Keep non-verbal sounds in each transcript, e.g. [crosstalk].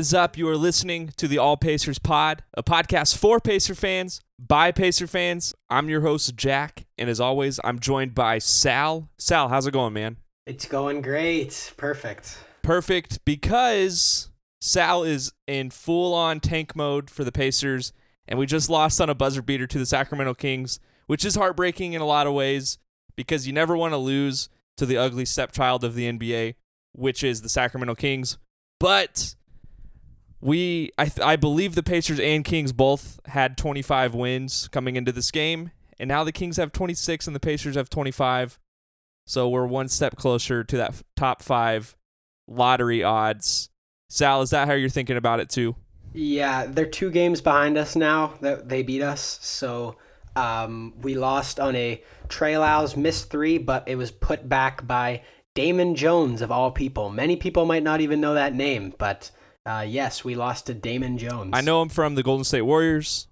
is up? You are listening to the All Pacers Pod, a podcast for Pacer fans by Pacer fans. I'm your host, Jack, and as always, I'm joined by Sal. Sal, how's it going, man? It's going great. Perfect. Perfect because Sal is in full on tank mode for the Pacers, and we just lost on a buzzer beater to the Sacramento Kings, which is heartbreaking in a lot of ways because you never want to lose to the ugly stepchild of the NBA, which is the Sacramento Kings. But we, I, th- I believe the Pacers and Kings both had 25 wins coming into this game, and now the Kings have 26 and the Pacers have 25. So we're one step closer to that f- top five lottery odds. Sal, is that how you're thinking about it too? Yeah, they're two games behind us now that they beat us. So um, we lost on a Lyles missed three, but it was put back by Damion Jones of all people. Many people might not even know that name, but uh, yes, we lost to Damion Jones. I know him from the Golden State Warriors.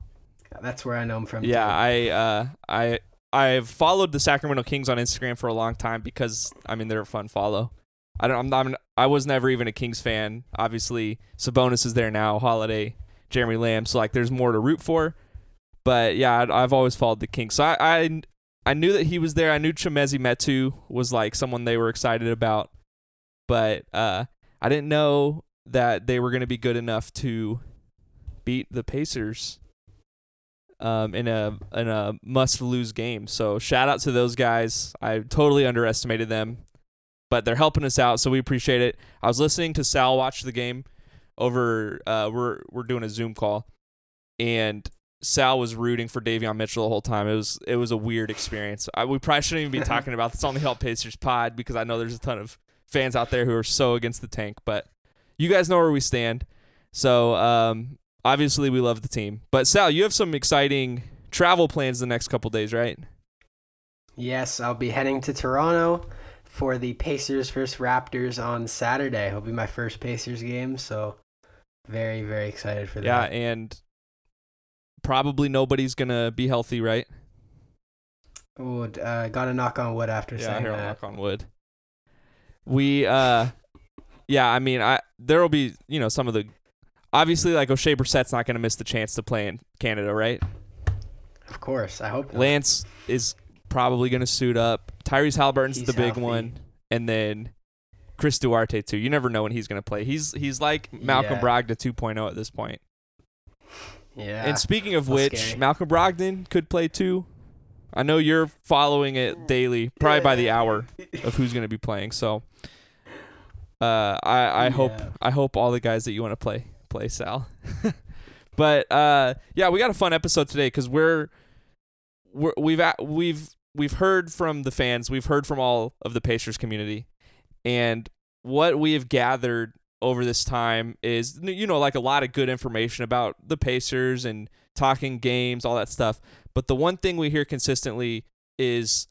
That's where I know him from. Yeah, too. I uh, I I've followed the Sacramento Kings on Instagram for a long time because I mean they're a fun follow. I don't I'm not I'm, I was never even a Kings fan. Obviously, Sabonis is there now, Holiday, Jeremy Lamb, so like there's more to root for. But yeah, I, I've always followed the Kings. So I, I I knew that he was there. I knew Chimezie Metu was like someone they were excited about, but uh, I didn't know that they were going to be good enough to beat the Pacers um, in a in a must lose game. So shout out to those guys. I totally underestimated them, but they're helping us out, so we appreciate it. I was listening to Sal watch the game over. Uh, we're we're doing a Zoom call, and Sal was rooting for Davion Mitchell the whole time. It was it was a weird experience. I, we probably shouldn't even be [laughs] talking about this on the Help Pacers pod because I know there's a ton of fans out there who are so against the tank, but you guys know where we stand. So um, obviously we love the team. But Sal, you have some exciting travel plans the next couple days, right? Yes, I'll be heading to Toronto for the Pacers versus Raptors on Saturday. It'll be my first Pacers game, so very very excited for that. Yeah, and probably nobody's gonna be healthy, right? Oh, uh, gotta knock on wood after Yeah, saying here that. knock on wood. We uh yeah, I mean I there'll be, you know, some of the obviously like Oshae Brissett's not gonna miss the chance to play in Canada, right? Of course, I hope. not. Lance is probably gonna suit up. Tyrese Halliburton's He's the big healthy. one. And then Chris Duarte too. You never know when he's gonna play. He's he's like Malcolm Yeah. Brogdon 2.0 at this point. Yeah. And speaking of that's which, scary. Malcolm Brogdon could play too. I know you're following it daily, probably by the hour of who's going to be playing. So, uh, I I hope I hope all the guys that you want to play play Sal. [laughs] but uh, yeah, we got a fun episode today because we're we're we've at, we've we've heard from the fans, we've heard from all of the Pacers community, and what we have gathered over this time is you know like a lot of good information about the Pacers and talking games, all that stuff. But the one thing we hear consistently is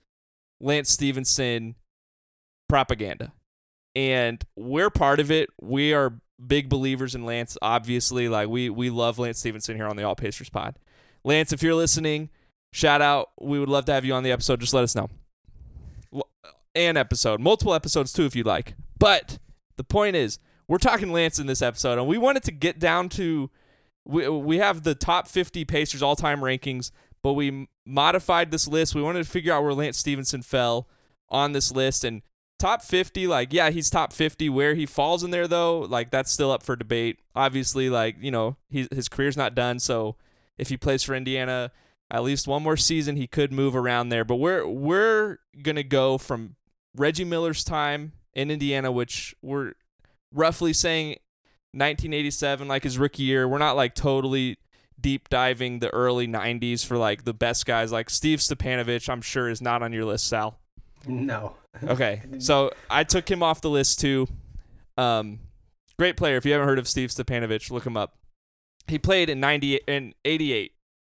Lance Stephenson propaganda. And we're part of it. We are big believers in Lance, obviously. Like we we love Lance Stephenson here on the All Pacers pod. Lance, if you're listening, shout out. We would love to have you on the episode. Just let us know. An episode, multiple episodes too, if you'd like. But the point is, we're talking Lance in this episode, and we wanted to get down to we we have the top 50 Pacers all time rankings, but we modified this list. We wanted to figure out where Lance Stephenson fell on this list, and top 50, like yeah, he's top 50. Where he falls in there though, like that's still up for debate. Obviously, like you know, he, his career's not done, so if he plays for Indiana at least one more season, he could move around there. But we're we're gonna go from Reggie Miller's time in Indiana, which we're roughly saying 1987, like his rookie year. We're not like totally deep diving the early 90s for like the best guys. Like Steve Stipanovich, I'm sure is not on your list, Sal. no. Okay, so I took him off the list too. Um, great player. If you haven't heard of Steve Stipanovich, look him up. He played in 90 in 88,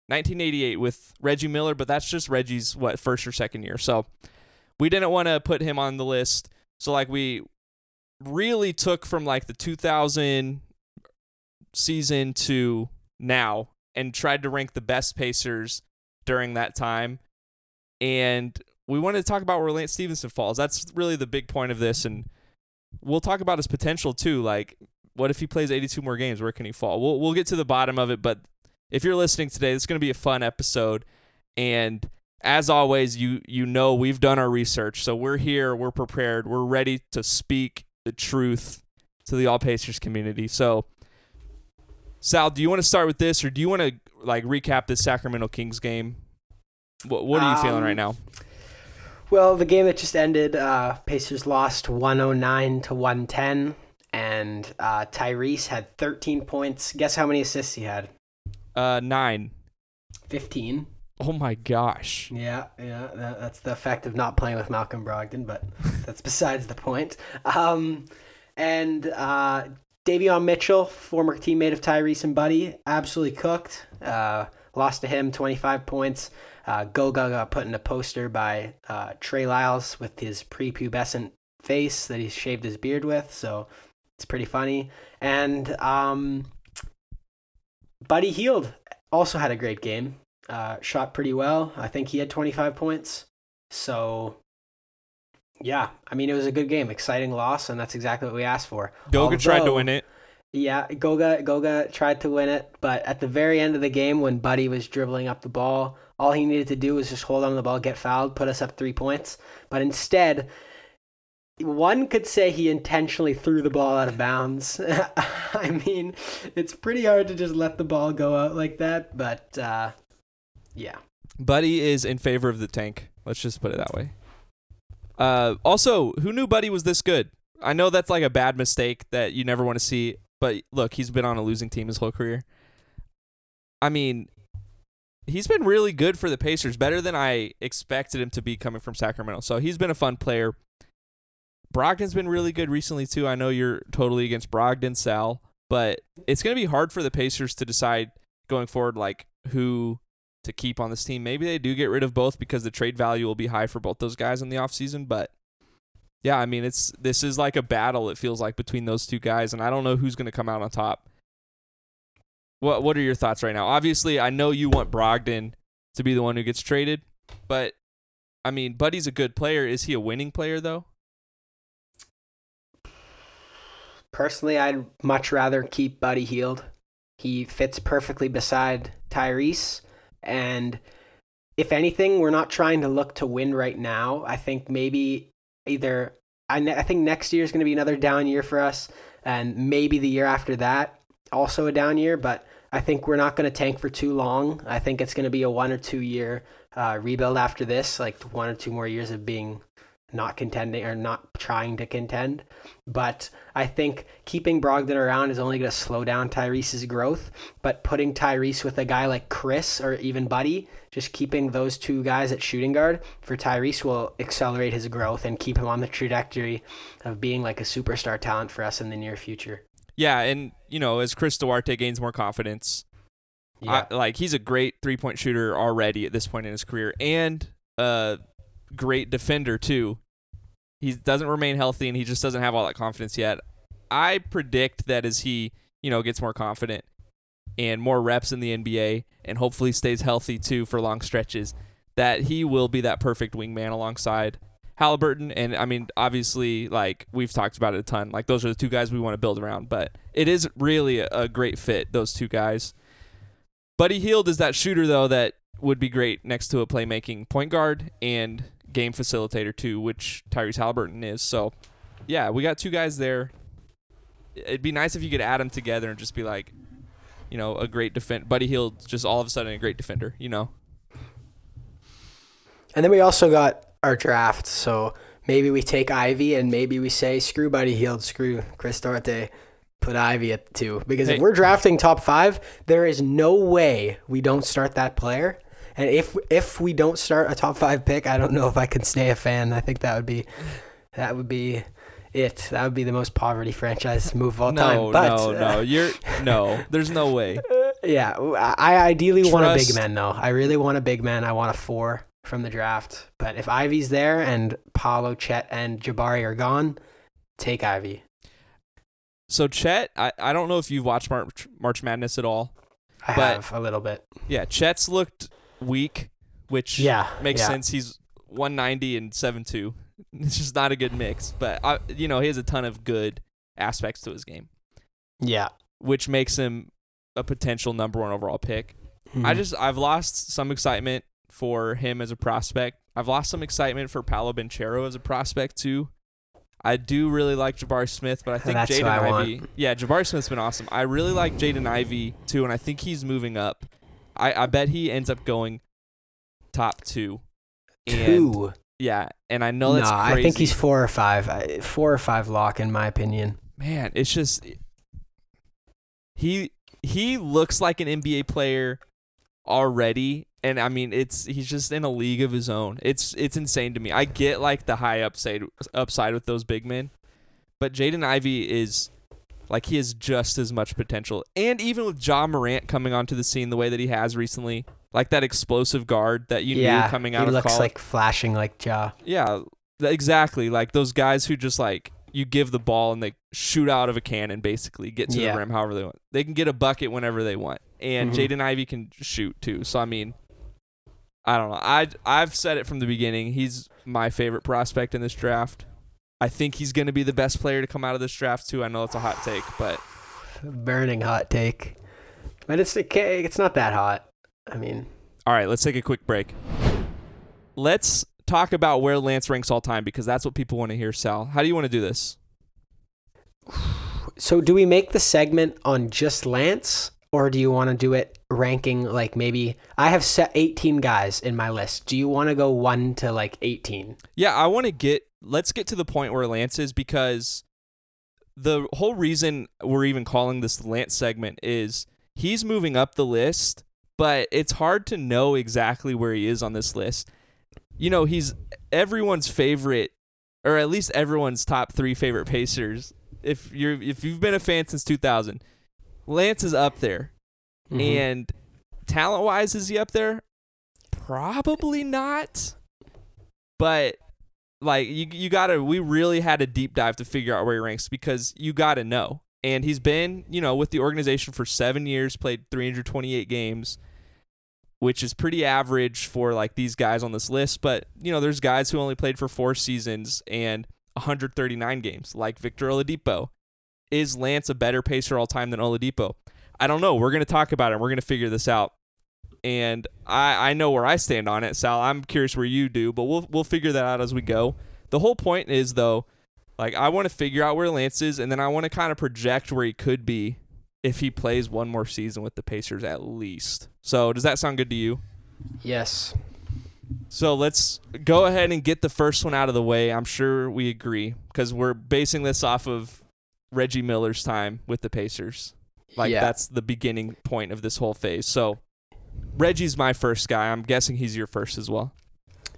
1988 with Reggie Miller, but that's just Reggie's what first or second year. So we didn't want to put him on the list. So like we really took from like the 2000 season to now and tried to rank the best Pacers during that time. And we wanted to talk about where Lance Stephenson falls. That's really the big point of this, and we'll talk about his potential too. Like, what if he plays 82 more games? Where can he fall? We'll we'll get to the bottom of it, but if you're listening today, it's going to be a fun episode, and as always, you you know we've done our research, so we're here, we're prepared, we're ready to speak the truth to the All Pacers community. So, Sal, do you want to start with this, or do you want to like recap this Sacramento Kings game? What What are you feeling Um, right now? Well, the game that just ended, uh, Pacers lost 109 to 110, and uh, Tyrese had 13 points. Guess how many assists he had? Uh, nine. 15. Oh my gosh. Yeah, yeah, that, that's the effect of not playing with Malcolm Brogdon, but [laughs] that's besides the point. Um, and uh, Davion Mitchell, former teammate of Tyrese and Buddy, absolutely cooked. Uh, lost to him, 25 points. Uh, Goga got put in a poster by uh, Trey Lyles with his prepubescent face that he shaved his beard with, so it's pretty funny. And um, Buddy Hield also had a great game uh, shot pretty well. I think he had 25 points. So, yeah, I mean, it was a good game. Exciting loss, and that's exactly what we asked for. Goga tried to win it. Yeah, Goga Goga tried to win it, but at the very end of the game, when Buddy was dribbling up the ball, all he needed to do was just hold on to the ball, get fouled, put us up three points. But instead, one could say he intentionally threw the ball out of bounds. [laughs] I mean, it's pretty hard to just let the ball go out like that, but uh, yeah. Buddy is in favor of the tank. Let's just put it that way. Uh, also, who knew Buddy was this good? I know that's like a bad mistake that you never want to see, but look, he's been on a losing team his whole career. I mean, he's been really good for the Pacers, better than I expected him to be coming from Sacramento. So he's been a fun player. Brogdon's been really good recently too. I know you're totally against Brogdon, Sal, but it's going to be hard for the Pacers to decide going forward like who to keep on this team. Maybe they do get rid of both because the trade value will be high for both those guys in the offseason, but yeah, I mean it's this is like a battle it feels like between those two guys and I don't know who's going to come out on top. What what are your thoughts right now? Obviously, I know you want Brogdon to be the one who gets traded, but I mean, Buddy's a good player. Is he a winning player though? Personally, I'd much rather keep Buddy Hield. He fits perfectly beside Tyrese. And if anything, we're not trying to look to win right now. I think maybe either, I, ne- I think next year is going to be another down year for us. And maybe the year after that, also a down year. But I think we're not going to tank for too long. I think it's going to be a one or two year uh, rebuild after this, like one or two more years of being not contending or not trying to contend. But I think keeping Brogdon around is only going to slow down Tyrese's growth. But putting Tyrese with a guy like Chris or even Buddy, just keeping those two guys at shooting guard for Tyrese will accelerate his growth and keep him on the trajectory of being like a superstar talent for us in the near future. Yeah, and you know, as Chris Duarte gains more confidence, Yeah. I, like he's a great three point shooter already at this point in his career, and a great defender too. He doesn't remain healthy, and he just doesn't have all that confidence yet. I predict that as he, you know, gets more confident and more reps in the NBA, and hopefully stays healthy too for long stretches, that he will be that perfect wingman alongside Halliburton. And I mean, obviously, like we've talked about it a ton. Like those are the two guys we want to build around. But it is really a, a great fit. Those two guys. Buddy Hield is that shooter though that would be great next to a playmaking point guard and game facilitator too, which Tyrese Halliburton is. So, yeah, we got two guys there. It'd be nice if you could add them together and just be like, you know, a great defend. Buddy Hield just all of a sudden a great defender. You know. And then we also got our draft, so maybe we take Ivey and maybe we say screw Buddy Hield, screw Chris Duarte, put Ivey at the two. Because Hey. if we're drafting top five, there is no way we don't start that player. And if if we don't start a top five pick, I don't know if I can stay a fan. I think that would be that would be it. That would be the most poverty franchise move of all No, time. But no, no. [laughs] You're no. There's no way. yeah, I ideally want a big man though. I really want a big man. I want a four from the draft. But if Ivey's there and Paolo, Chet, and Jabari are gone, take Ivey. So Chet, I, I don't know if you've watched March, March Madness at all. I But- have a little bit. Yeah, Chet's looked weak, which Yeah, makes yeah. sense. He's 190 and 7'2. [laughs] It's just not a good mix. But I, you know, he has a ton of good aspects to his game, Yeah. which makes him a potential number one overall pick. Mm-hmm. I just I've lost some excitement for him as a prospect. I've lost some excitement for Paolo Banchero as a prospect too. I do really like Jabari Smith, but I think That's Jaden who I Yeah, Jabari Smith's been awesome. I really like Jaden Ivey too, and I think he's moving up. I, I bet he ends up going top two. And two. yeah, and I know that's nah, crazy. I think he's four or five. Uh, four or five lock in my opinion. man, it's just he he looks like an NBA player already and I mean it's he's just in a league of his own. It's it's insane to me. I get like the high upside upside with those big men, but Jaden Ivey is like he has just as much potential. And even with Ja Morant coming onto the scene the way that he has recently, like that explosive guard that you yeah, knew coming out of college he of looks college. like flashing like Ja. Yeah, exactly. Like those guys who just like you give the ball and they shoot out of a cannon, basically get to Yeah. the rim however they want. They can get a bucket whenever they want, and Mhm. Jaden Ivey can shoot too. So I mean, I don't know. I I've said it from the beginning. He's my favorite prospect in this draft. I think he's going to be the best player to come out of this draft too. I know it's a hot take, but Burning hot take, but it's okay. It's not that hot. I mean, all right, let's take a quick break. Let's talk about where Lance ranks all time because that's what people want to hear. Sal, how do you want to do this? so do we make the segment on just Lance, or do you want to do it ranking like maybe I have set 18 guys in my list. Do you want to go one to like 18? Yeah, I want to get let's get to the point where Lance is because the whole reason we're even calling this Lance segment is he's moving up the list, but it's hard to know exactly where he is on this list. You know, he's everyone's favorite or at least everyone's top 3 favorite Pacers. If you're if you've been a fan since 2000, Lance is up there. Mhm. And talent wise, is he up there? Probably not. But like you you gotta we really had a deep dive to figure out where he ranks because you gotta know. And he's been, you know, with the organization for seven years, played 328 games, which is pretty average for like these guys on this list. But, you know, there's guys who only played for four seasons and 139 games, like Victor Oladipo. Is Lance a better pacer all time than Oladipo? I don't know. We're going to talk about it. We're going to figure this out. And I, I know where I stand on it, Sal. I'm curious where you do, but we'll we'll figure that out as we go. The whole point is though, like I want to figure out where Lance is, and then I want to kind of project where he could be if he plays one more season with the Pacers at least. So does that sound good to you? yes. So let's go ahead and get the first one out of the way. I'm sure we agree because we're basing this off of Reggie Miller's time with the Pacers. Like yeah. that's the beginning point of this whole phase. So Reggie's my first guy. I'm guessing he's your first as well.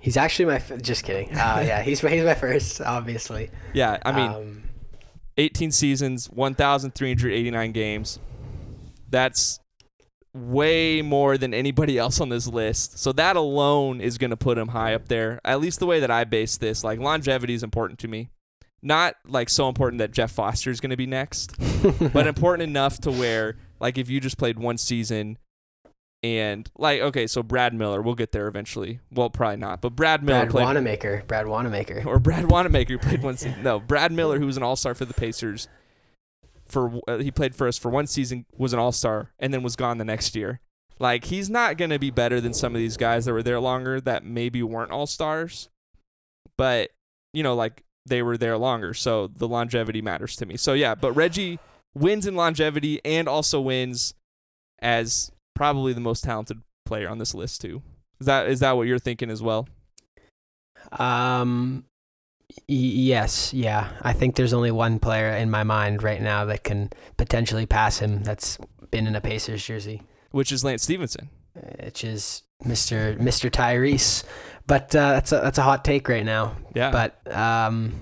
He's actually my. F- just kidding. Uh, [laughs] yeah, he's he's my first, obviously. Yeah, I mean, um, 18 seasons, 1,389 games. That's way more than anybody else on this list. So that alone is going to put him high up there. At least the way that I base this, like longevity is important to me. Not like so important that Jeff Foster is going to be next, [laughs] but important enough to where like if you just played one season and like okay, so Brad Miller, we'll get there eventually. Well, probably not, but Brad Miller Brad played Wanamaker. Brad Wanamaker. [laughs] or Brad Wanamaker who played one season. No, Brad Miller, who was an All Star for the Pacers. For uh, he played for us for one season, was an All Star, and then was gone the next year. Like he's not gonna be better than some of these guys that were there longer that maybe weren't All Stars, but you know, like they were there longer, so the longevity matters to me. So yeah, but Reggie wins in longevity and also wins as probably the most talented player on this list too. Is that is that what you're thinking as well? Um, y- yes, yeah. I think there's only one player in my mind right now that can potentially pass him. That's been in a Pacers jersey, Which is Lance Stephenson. which is Mister Mister Tyrese. But uh, that's a that's a hot take right now. Yeah. But um,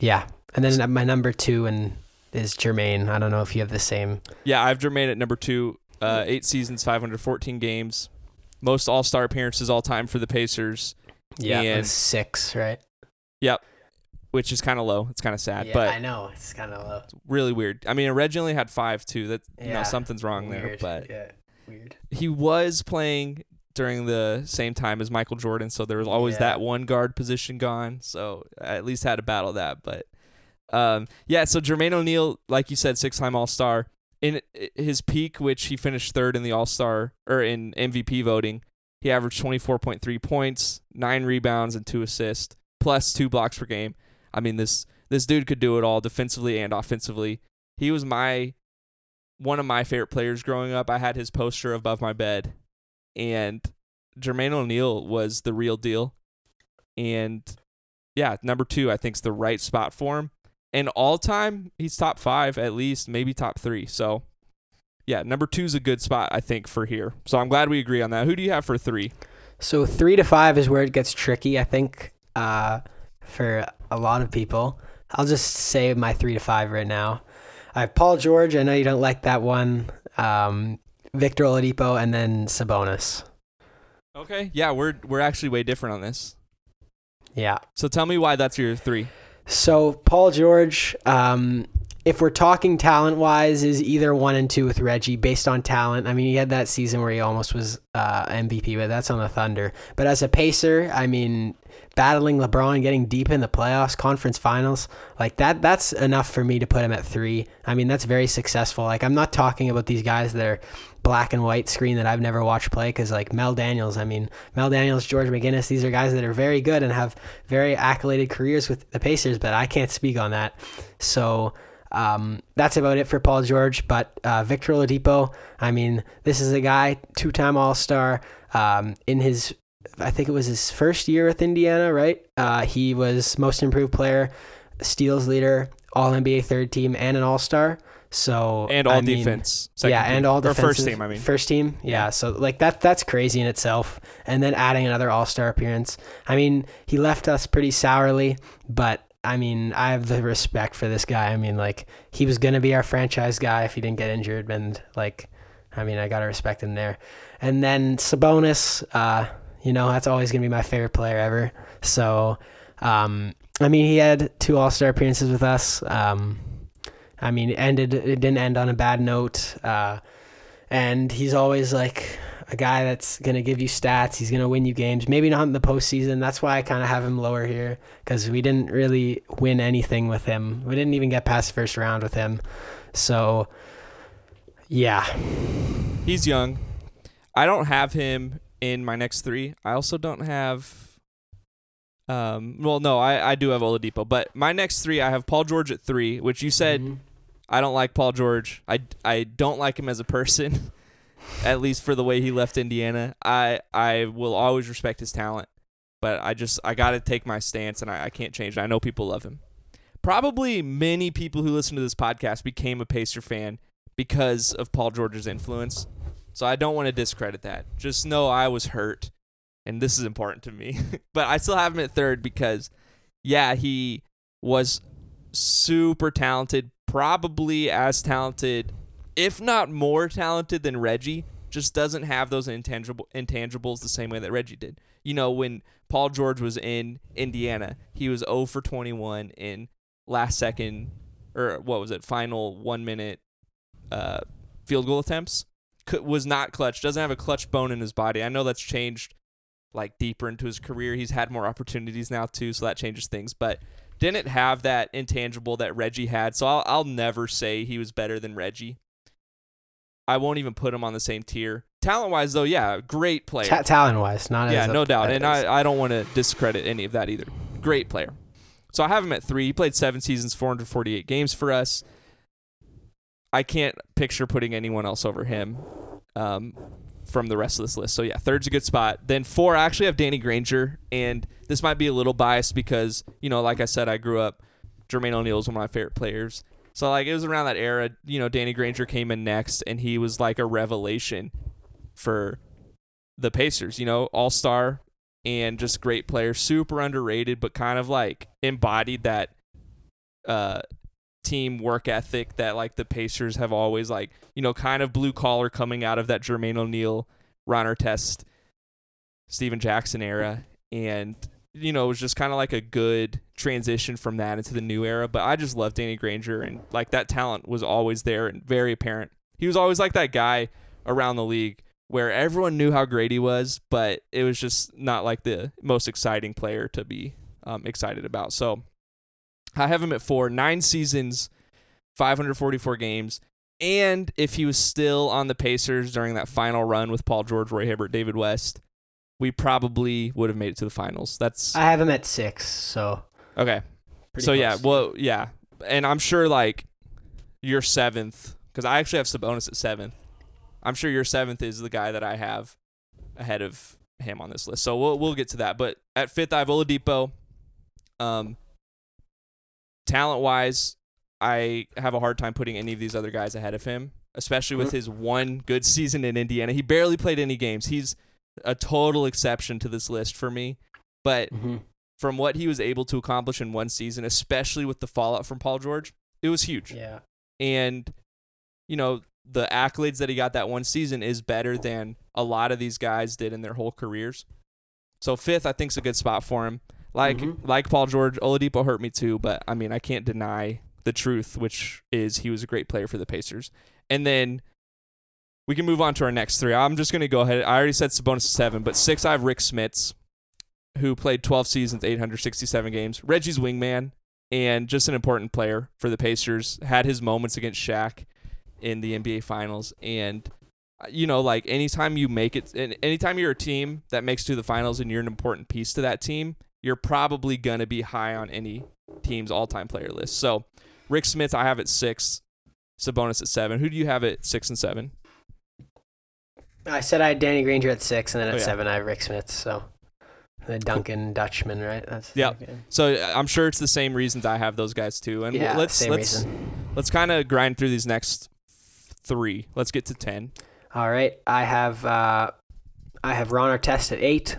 yeah. And then my number two and is Jermaine. I don't know if you have the same. Yeah, I have Jermaine at number two. Uh, eight seasons, 514 games, most All Star appearances all time for the Pacers, Yeah, And- six, right? Yep. Which is kind of low. It's kind of sad, yeah, but I know it's kind of low. really weird. I mean, originally had five too. That you know something's wrong there, but yeah, weird. he was playing during the same time as Michael Jordan, so there was always Yeah. that one guard position gone. So I at least had to battle that. But um, yeah, so Jermaine O'Neal, like you said, six-time All-Star. In his peak, which he finished third in the All-Star or in MVP voting, he averaged 24.3 points, nine rebounds, and two assists, plus two blocks per game. I mean, this this dude could do it all defensively and offensively. He was my one of my favorite players growing up. I had his poster above my bed, and Jermaine O'Neal was the real deal. And yeah, number two, I think is the right spot for him. And all time, he's top five at least, maybe top three. So yeah, number two is a good spot I think for here. So I'm glad we agree on that. Who do you have for three? So three to five is where it gets tricky, I think, uh, for a lot of people. I'll just say my three to five right now. I have Paul George. I know you don't like that one. Um, Victor Oladipo, and then Sabonis. Okay, yeah, we're we're actually way different on this. Yeah. So tell me why that's your three. So Paul George, um, if we're talking talent wise, is either one and two with Reggie based on talent. I mean, he had that season where he almost was uh, MVP, but that's on the Thunder. But as a pacer, I mean, battling LeBron, getting deep in the playoffs, conference finals, like that, that's enough for me to put him at three. I mean, that's very successful. Like, I'm not talking about these guys that are black and white screen that I've never watched play because, like, Mel Daniels, I mean, Mel Daniels, George McGinnis, these are guys that are very good and have very accoladed careers with the Pacers, but I can't speak on that. So, um, that's about it for Paul George. But uh, Victor Oladipo, I mean, this is a guy, two-time All-Star. Um, in his, I think it was his first year with Indiana, right? Uh, he was Most Improved Player, steals leader, All NBA third team, and an All-Star. So And all I mean, defense. yeah, team. and all or first team. I mean, first team. Yeah, so like that that's crazy in itself. And then adding another All Star appearance. I mean, he left us pretty sourly, but I mean, I have the respect for this guy. I mean, like he was gonna be our franchise guy if he didn't get injured, and like, I mean, I gotta respect him there. And then Sabonis, uh, you know, that's always gonna be my favorite player ever. So, um, I mean, he had two All Star appearances with us. Um, I mean, it ended. It didn't end on a bad note. Uh, and he's always like a guy that's gonna give you stats. He's gonna win you games. Maybe not in the postseason. That's why I kind of have him lower here because we didn't really win anything with him. We didn't even get past the first round with him. So, yeah, he's young. I don't have him in my next three. I also don't have. Um. Well, no, I, I do have Oladipo, but my next three, I have Paul George at three, which you said Mhm. I don't like Paul George. I, I don't like him as a person, [laughs] at least for the way he left Indiana. I I will always respect his talent, but I just I got to take my stance, and I, I can't change it. I know people love him. Probably many people who listen to this podcast became a Pacer fan because of Paul George's influence. So I don't want to discredit that. Just know I was hurt, and this is important to me. [laughs] but I still have him at third because, yeah, he was super talented, probably as talented, if not more talented than Reggie. Just doesn't have those intangible intangibles the same way that Reggie did. You know, when Paul George was in Indiana, he was 0 for 21 in last second or what was it, final one minute uh, field goal attempts. Was not clutch. Doesn't have a clutch bone in his body. I know that's changed like deeper into his career. He's had more opportunities now too, so that changes things. But didn't have that intangible that Reggie had. So I'll I'll never say he was better than Reggie. I won't even put him on the same tier. Talent wise though, yeah, great player. Ta- talent wise, not yeah, no doubt. And I, I don't want to discredit any of that either. Great player. So I have him at three. He played seven seasons, 448 games for us. I can't picture putting anyone else over him um, from the rest of this list. So yeah, third's a good spot. Then four, I actually have Danny Granger, and this might be a little biased because you know, like I said, I grew up. Jermaine O'Neal is one of my favorite players. So like it was around that era. You know, Danny Granger came in next, and he was like a revelation for the Pacers. You know, all star and just great player, super underrated, but kind of like embodied that uh team work ethic that like the Pacers have always like, you know, kind of blue collar coming out of that Jermaine O'Neal, Ron Artest, Stephen Jackson era. And, you know, it was just kind of like a good transition from that into the new era. But I just love Danny Granger and like that talent was always there and very apparent. He was always like that guy around the league where everyone knew how great he was, but it was just not like the most exciting player to be um, excited about. So I have him at four, nine seasons, 544 games. And if he was still on the Pacers during that final run with Paul George, Roy Hibbert, David West, we probably would have made it to the finals. That's I have him at six, so okay. pretty so yeah, well, yeah, and I'm sure like your seventh, because I actually have Sabonis at seventh. I'm sure your seventh is the guy that I have ahead of him on this list. So we'll we'll get to that. But at fifth, I have Oladipo. Um, talent wise, I have a hard time putting any of these other guys ahead of him, especially with his one good [laughs] season in Indiana. He barely played any games. He's a total exception to this list for me. But Mhm. from what he was able to accomplish in one season, especially with the fallout from Paul George, it was huge. yeah, And, you know, the accolades that he got that one season is better than a lot of these guys did in their whole careers. So fifth, I think, is a good spot for him. Like Mhm. like Paul George, Oladipo hurt me too, but I mean, I can't deny the truth, which is he was a great player for the Pacers. And then we can move on to our next three. I'm just going to go ahead. I already said Sabonis is seven, but six, I have Rick Smits, who played 12 seasons, 867 games. Reggie's wingman and just an important player for the Pacers. Had his moments against Shaq in the NBA Finals, and uh, you know, like anytime you make it, and anytime you're a team that makes to the finals and you're an important piece to that team, you're probably gonna be high on any team's all-time player list. So, Rick Smits, I have at six. Sabonis at seven. Who do you have at six and seven? I said I had Danny Granger at six, and then at Oh, yeah. seven I have Rick Smits. So the Dunking Dutchman, right? That's okay. So I'm sure it's the same reasons I have those guys too. And yeah, let's same let's reason. let's kind of grind through these next three. Let's get to ten. All right, I have uh, I have Ron Artest at eight,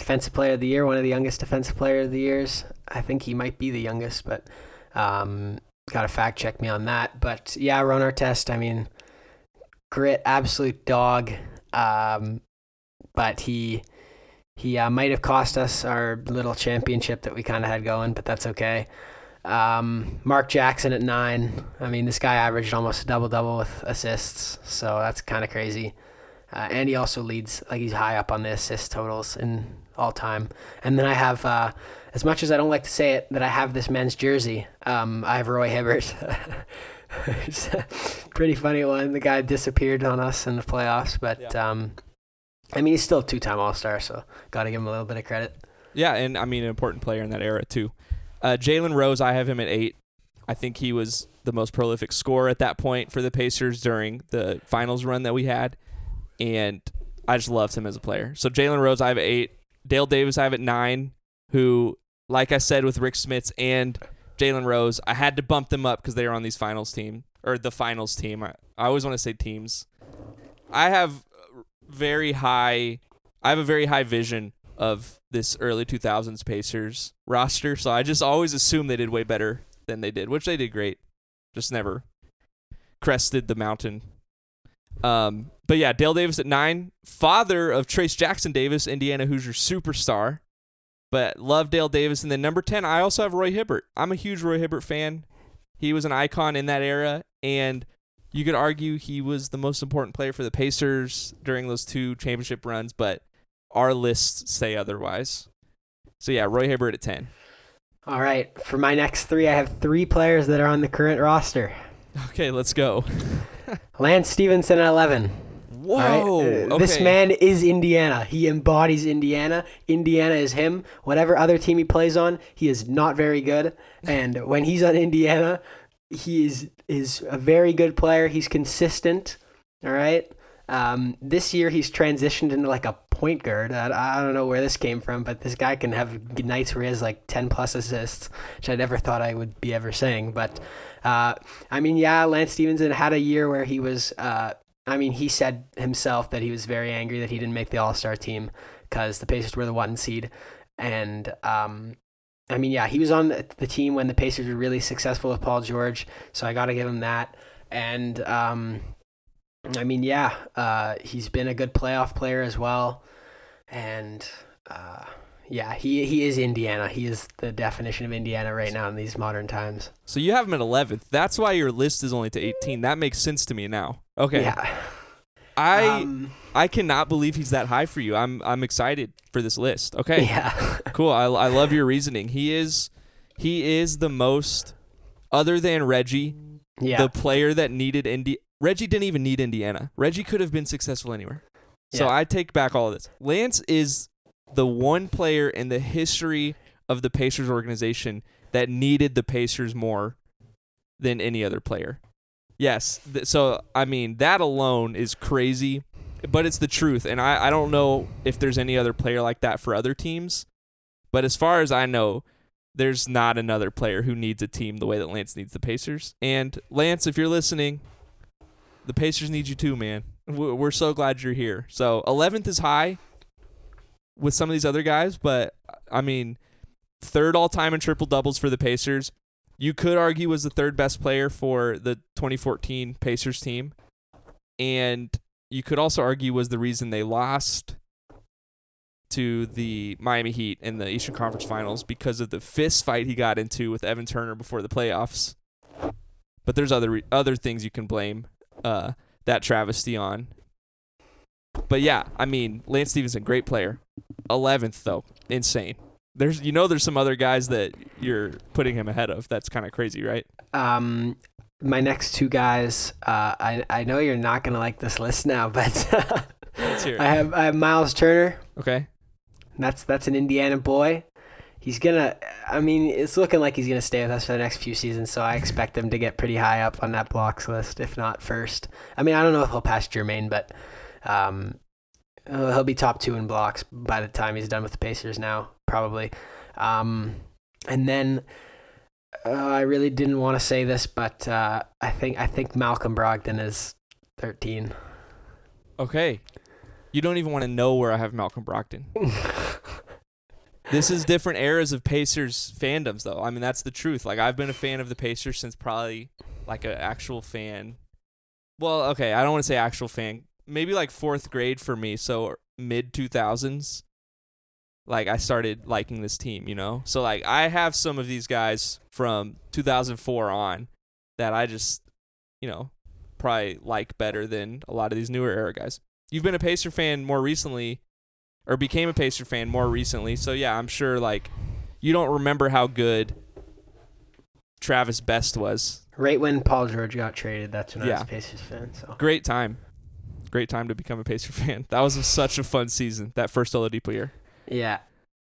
defensive player of the year, one of the youngest defensive player of the years. I think he might be the youngest, but um, got to fact check me on that. But yeah, Ron Artest. I mean, grit, absolute dog. Um, but he he uh, might have cost us our little championship that we kind of had going, but that's okay. Um, Mark Jackson at nine. I mean, this guy averaged almost a double double with assists, so that's kind of crazy. Uh, and he also leads, like he's high up on the assist totals in all time. And then I have, uh, as much as I don't like to say it, that I have this men's jersey. Um, I have Roy Hibbert. [laughs] it's a pretty funny one. The guy disappeared on us in the playoffs, but Yeah. um, I mean, he's still a two-time All-Star, so got to give him a little bit of credit. Yeah, and I mean an important player in that era too. Uh, Jalen Rose, I have him at eight. I think he was the most prolific scorer at that point for the Pacers during the finals run that we had, and I just loved him as a player. So Jalen Rose, I have eight. Dale Davis, I have at nine. Who, like I said, with Rick Smits and Jalen Rose, I had to bump them up because they were on these finals team or the finals team. I, I always want to say teams. I have very high. I have a very high vision of this early 2000s Pacers roster, so I just always assume they did way better than they did, which they did great. Just never crested the mountain. Um, but yeah, Dale Davis at nine, father of Trayce Jackson Davis, Indiana Hoosier superstar. But love Dale Davis, and then number ten, I also have Roy Hibbert. I'm a huge Roy Hibbert fan. He was an icon in that era, and you could argue he was the most important player for the Pacers during those two championship runs, but our lists say otherwise. So yeah, Roy Hibbert at ten. All right, for my next three, I have three players that are on the current roster. Okay, let's go. Lance Stephenson at 11. Whoa. Right? Uh, This man is Indiana. He embodies Indiana. Indiana is him. Whatever other team he plays on, he is not very good. And when he's on Indiana, he is is a very good player. He's consistent. All right. Um, this year he's transitioned into like a point guard. I, I don't know where this came from, but this guy can have nights where he has like 10 plus assists, which I never thought I would be ever saying. But uh, I mean, yeah, Lance Stephenson had a year where he was. Uh, I mean, he said himself that he was very angry that he didn't make the All Star team because the Pacers were the one seed, and um, I mean, yeah, he was on the team when the Pacers were really successful with Paul George, so I got to give him that. And um, I mean, yeah, uh, he's been a good playoff player as well, and uh, yeah, he he is Indiana. He is the definition of Indiana right now in these modern times. So you have him at 11th. That's why your list is only to 18. That makes sense to me now. Okay. Yeah. I Um, I cannot believe he's that high for you. I'm I'm excited for this list. Okay. yeah. [laughs] Cool. I, I love your reasoning. He is he is the most other than Reggie, yeah. the player that needed Indi Reggie didn't even need Indiana. Reggie could have been successful anywhere. So Yeah. I take back all of this. Lance is the one player in the history of the Pacers organization that needed the Pacers more than any other player. Yes. Th- so I mean that alone is crazy, but it's the truth. And I, I don't know if there's any other player like that for other teams. But as far as I know, there's not another player who needs a team the way that Lance needs the Pacers. And Lance, if you're listening, the Pacers need you too, man. We're we're so glad you're here. So 11th is high with some of these other guys, but I mean, third all time in triple doubles for the Pacers. You could argue was the third best player for the 2014 Pacers team, and you could also argue was the reason they lost to the Miami Heat in the Eastern Conference Finals because of the fist fight he got into with Evan Turner before the playoffs. But there's other other things you can blame uh, that travesty on. But yeah, I mean Lance Stephenson, great player. Eleventh though, insane. There's you know there's some other guys that you're putting him ahead of. That's kind of crazy, right? Um, my next two guys. Uh, I I know you're not gonna like this list now, [laughs] but Let's hear it. I have I have Miles Turner. Okay. That's that's an Indiana boy. He's gonna. I mean, it's looking like he's gonna stay with us for the next few seasons. So I expect him to get pretty high up on that blocks list, if not first. I mean, I don't know if he'll pass Jermaine, but um, he'll be top two in blocks by the time he's done with the Pacers now, probably. Um, and then uh, I really didn't want to say this, but uh, I think I think Malcolm Brogdon is thirteen. Okay. You don't even want to know where I have Malcolm Brogdon. [laughs] This is different eras of Pacers fandoms, though. I mean, that's the truth. Like, I've been a fan of the Pacers since probably like an actual fan. Well, okay, I don't want to say actual fan. Maybe like fourth grade for me. So mid two thousands. Like I started liking this team, you know. So like I have some of these guys from 2004 on that I just, you know, probably like better than a lot of these newer era guys. You've been a Pacer fan more recently or became a Pacer fan more recently. So yeah, I'm sure like you don't remember how good Travis Best was. Right when Paul George got traded, that's when I was a Pacers fan. So Great time. Great time to become a Pacer [laughs] fan. That was such a fun season, that first Oladipo year. yeah,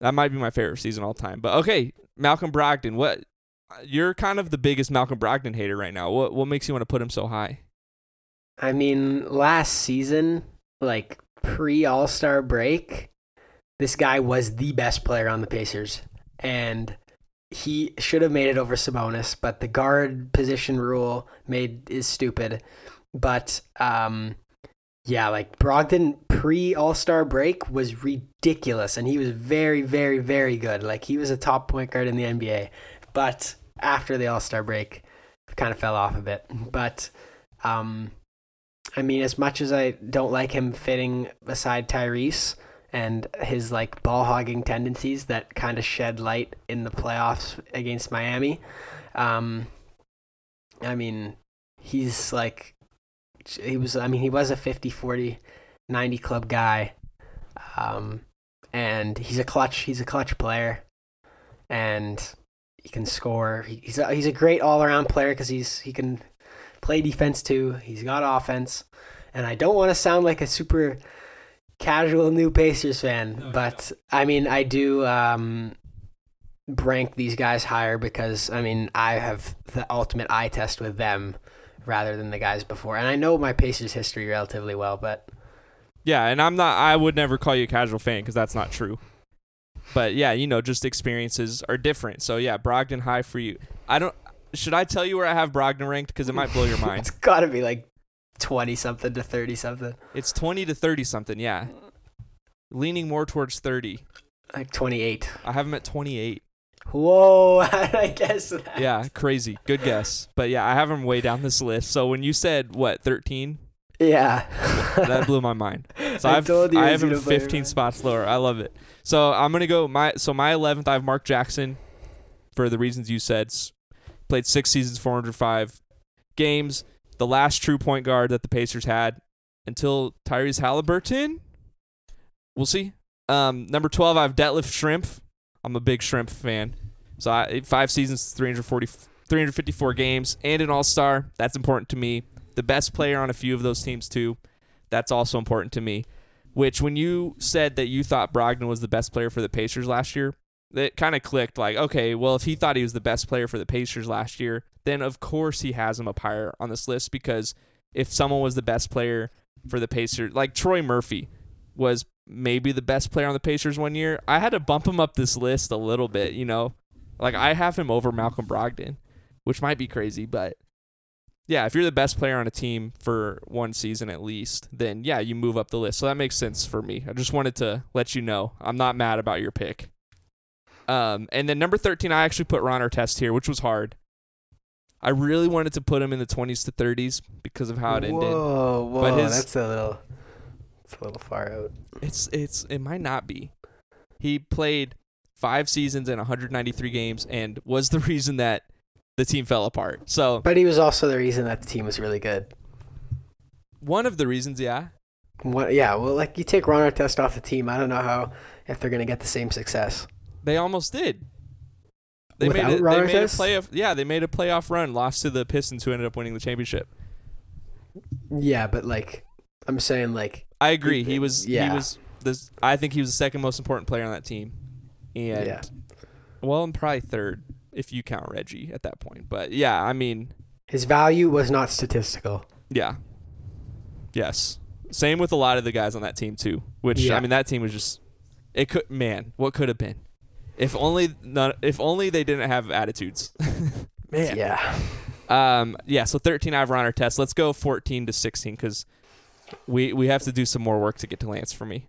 That might be my favorite season all time. But okay, Malcolm Brogdon, what you're kind of the biggest Malcolm Brogdon hater right now. What what makes you want to put him so high? I mean, last season, like pre All Star break, this guy was the best player on the Pacers, and he should have made it over Sabonis, but the guard position rule made is stupid. But um, yeah, like Brogdon pre All Star break was ridiculous, and he was very, very, very good. Like he was a top point guard in the NBA, but after the All Star break, kind of fell off a bit. But um, I mean, as much as I don't like him fitting beside Tyrese and his like ball hogging tendencies that kind of shed light in the playoffs against Miami, um, I mean, he's like, he was, I mean, he was a 50 40 90 club guy. Um, and he's a clutch, he's a clutch player. And he can score. He- He's a, he's a great all around player because he's he can play defense too. He's got offense, and I don't want to sound like a super casual new Pacers fan, but I mean I do um, rank these guys higher because I mean I have the ultimate eye test with them rather than the guys before, and I know my Pacers history relatively well, but Yeah, and I'm not. I would never call you a casual fan because that's not true. But yeah, you know, just experiences are different. So yeah, Brogdon high for you. I don't. Should I tell you where I have Brogdon ranked? Because it might blow your [laughs] mind. it's got to be like twenty something to thirty something, It's 20 to 30 something. Yeah, leaning more towards 30. like twenty eight. I have him at 28. Whoa! [laughs] How did I guess that? Yeah, crazy. Good guess. But yeah, I have him way down this list. So when you said what 13, Yeah. [laughs] that blew my mind. So I I've, told you I have him gonna blow your 15 mind. spots lower. I love it. So I'm gonna go my so my 11th. I have Mark Jackson, for the reasons you said. Played six seasons, 405 games. The last true point guard that the Pacers had until Tyrese Halliburton. We'll see. Um, number 12, I have Detlef Schrempf. I'm a big Schrempf fan. So I, five seasons, 340, 354 games, and an All Star. That's important to me. The best player on a few of those teams too. That's also important to me. Which, when you said that you thought Brogdon was the best player for the Pacers last year, it kind of clicked. Like, okay, well, if he thought he was the best player for the Pacers last year, then of course he has him up higher on this list because if someone was the best player for the Pacers, like Troy Murphy was maybe the best player on the Pacers one year, I had to bump him up this list a little bit, you know? Like I have him over Malcolm Brogdon, which might be crazy, but yeah, if you're the best player on a team for one season at least, then yeah, you move up the list. So that makes sense for me. I just wanted to let you know I'm not mad about your pick. Um, and then number 13, I actually put Ron Artest here, which was hard. I really wanted to put him in the 20s to 30s because of how it ended. Whoa, whoa, But his- that's a little, it's a little far out. It's it's it might not be. He played five seasons and 193 games and was the [laughs] reason that the team fell apart. So But he was also the reason that the team was really good. one of the reasons, yeah, What? Yeah, well, like you take Ron Artest off the team, I don't know how if they're gonna get the same success. they almost did. They Without made it. Ron They made a playoff. Yeah, they made a playoff run. Lost to the Pistons, who ended up winning the championship. Yeah, but like I'm saying, like I agree. He was. Yeah. He was. This. I think he was the second most important player on that team, and Yeah. well, and probably third if you count Reggie at that point. But yeah, I mean, his value was not statistical. Yeah. Yes. Same with a lot of the guys on that team too. Which Yeah. I mean, that team was just it could man, what could have been? If only not, if only they didn't have attitudes. [laughs] man. Yeah. Um. Yeah. So 13 I have run our Artest. Let's go 14 to 16 because we we have to do some more work to get to Lance for me.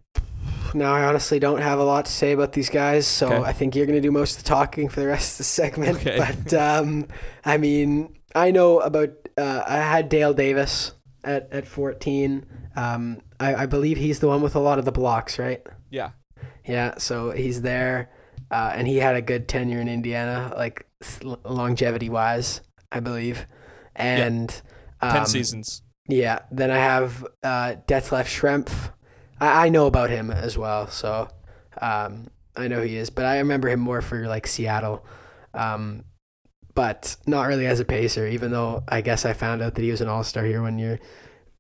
Now I honestly don't have a lot to say about these guys, so Okay. I think you're gonna do most of the talking for the rest of the segment. Okay. But um, I mean, I know about. Uh, I had Dale Davis at at 14. Um, I, I believe he's the one with a lot of the blocks, right? Yeah. Yeah, so he's there, uh, and he had a good tenure in Indiana, like longevity wise, I believe. And 10 um, seasons. Yeah, then I have uh, Detlef Schrempf. I, I know about him as well, so um, I know he is, but I remember him more for like Seattle, um, but not really as a pacer. Even though I guess I found out that he was an All Star here one year,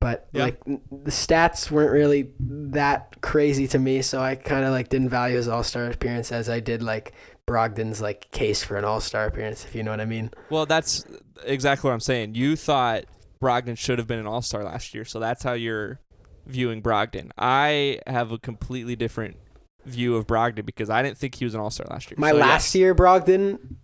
but Yeah. like the stats weren't really that crazy to me, so I kind of like didn't value his All Star appearance as I did like Brogdon's like case for an All Star appearance, if you know what I mean. Well, that's exactly what I'm saying. You thought Brogdon should have been an All Star last year, so that's how you're viewing Brogdon. I have a completely different view of Brogdon because I didn't think he was an All Star last year. My So, last yes. year Brogdon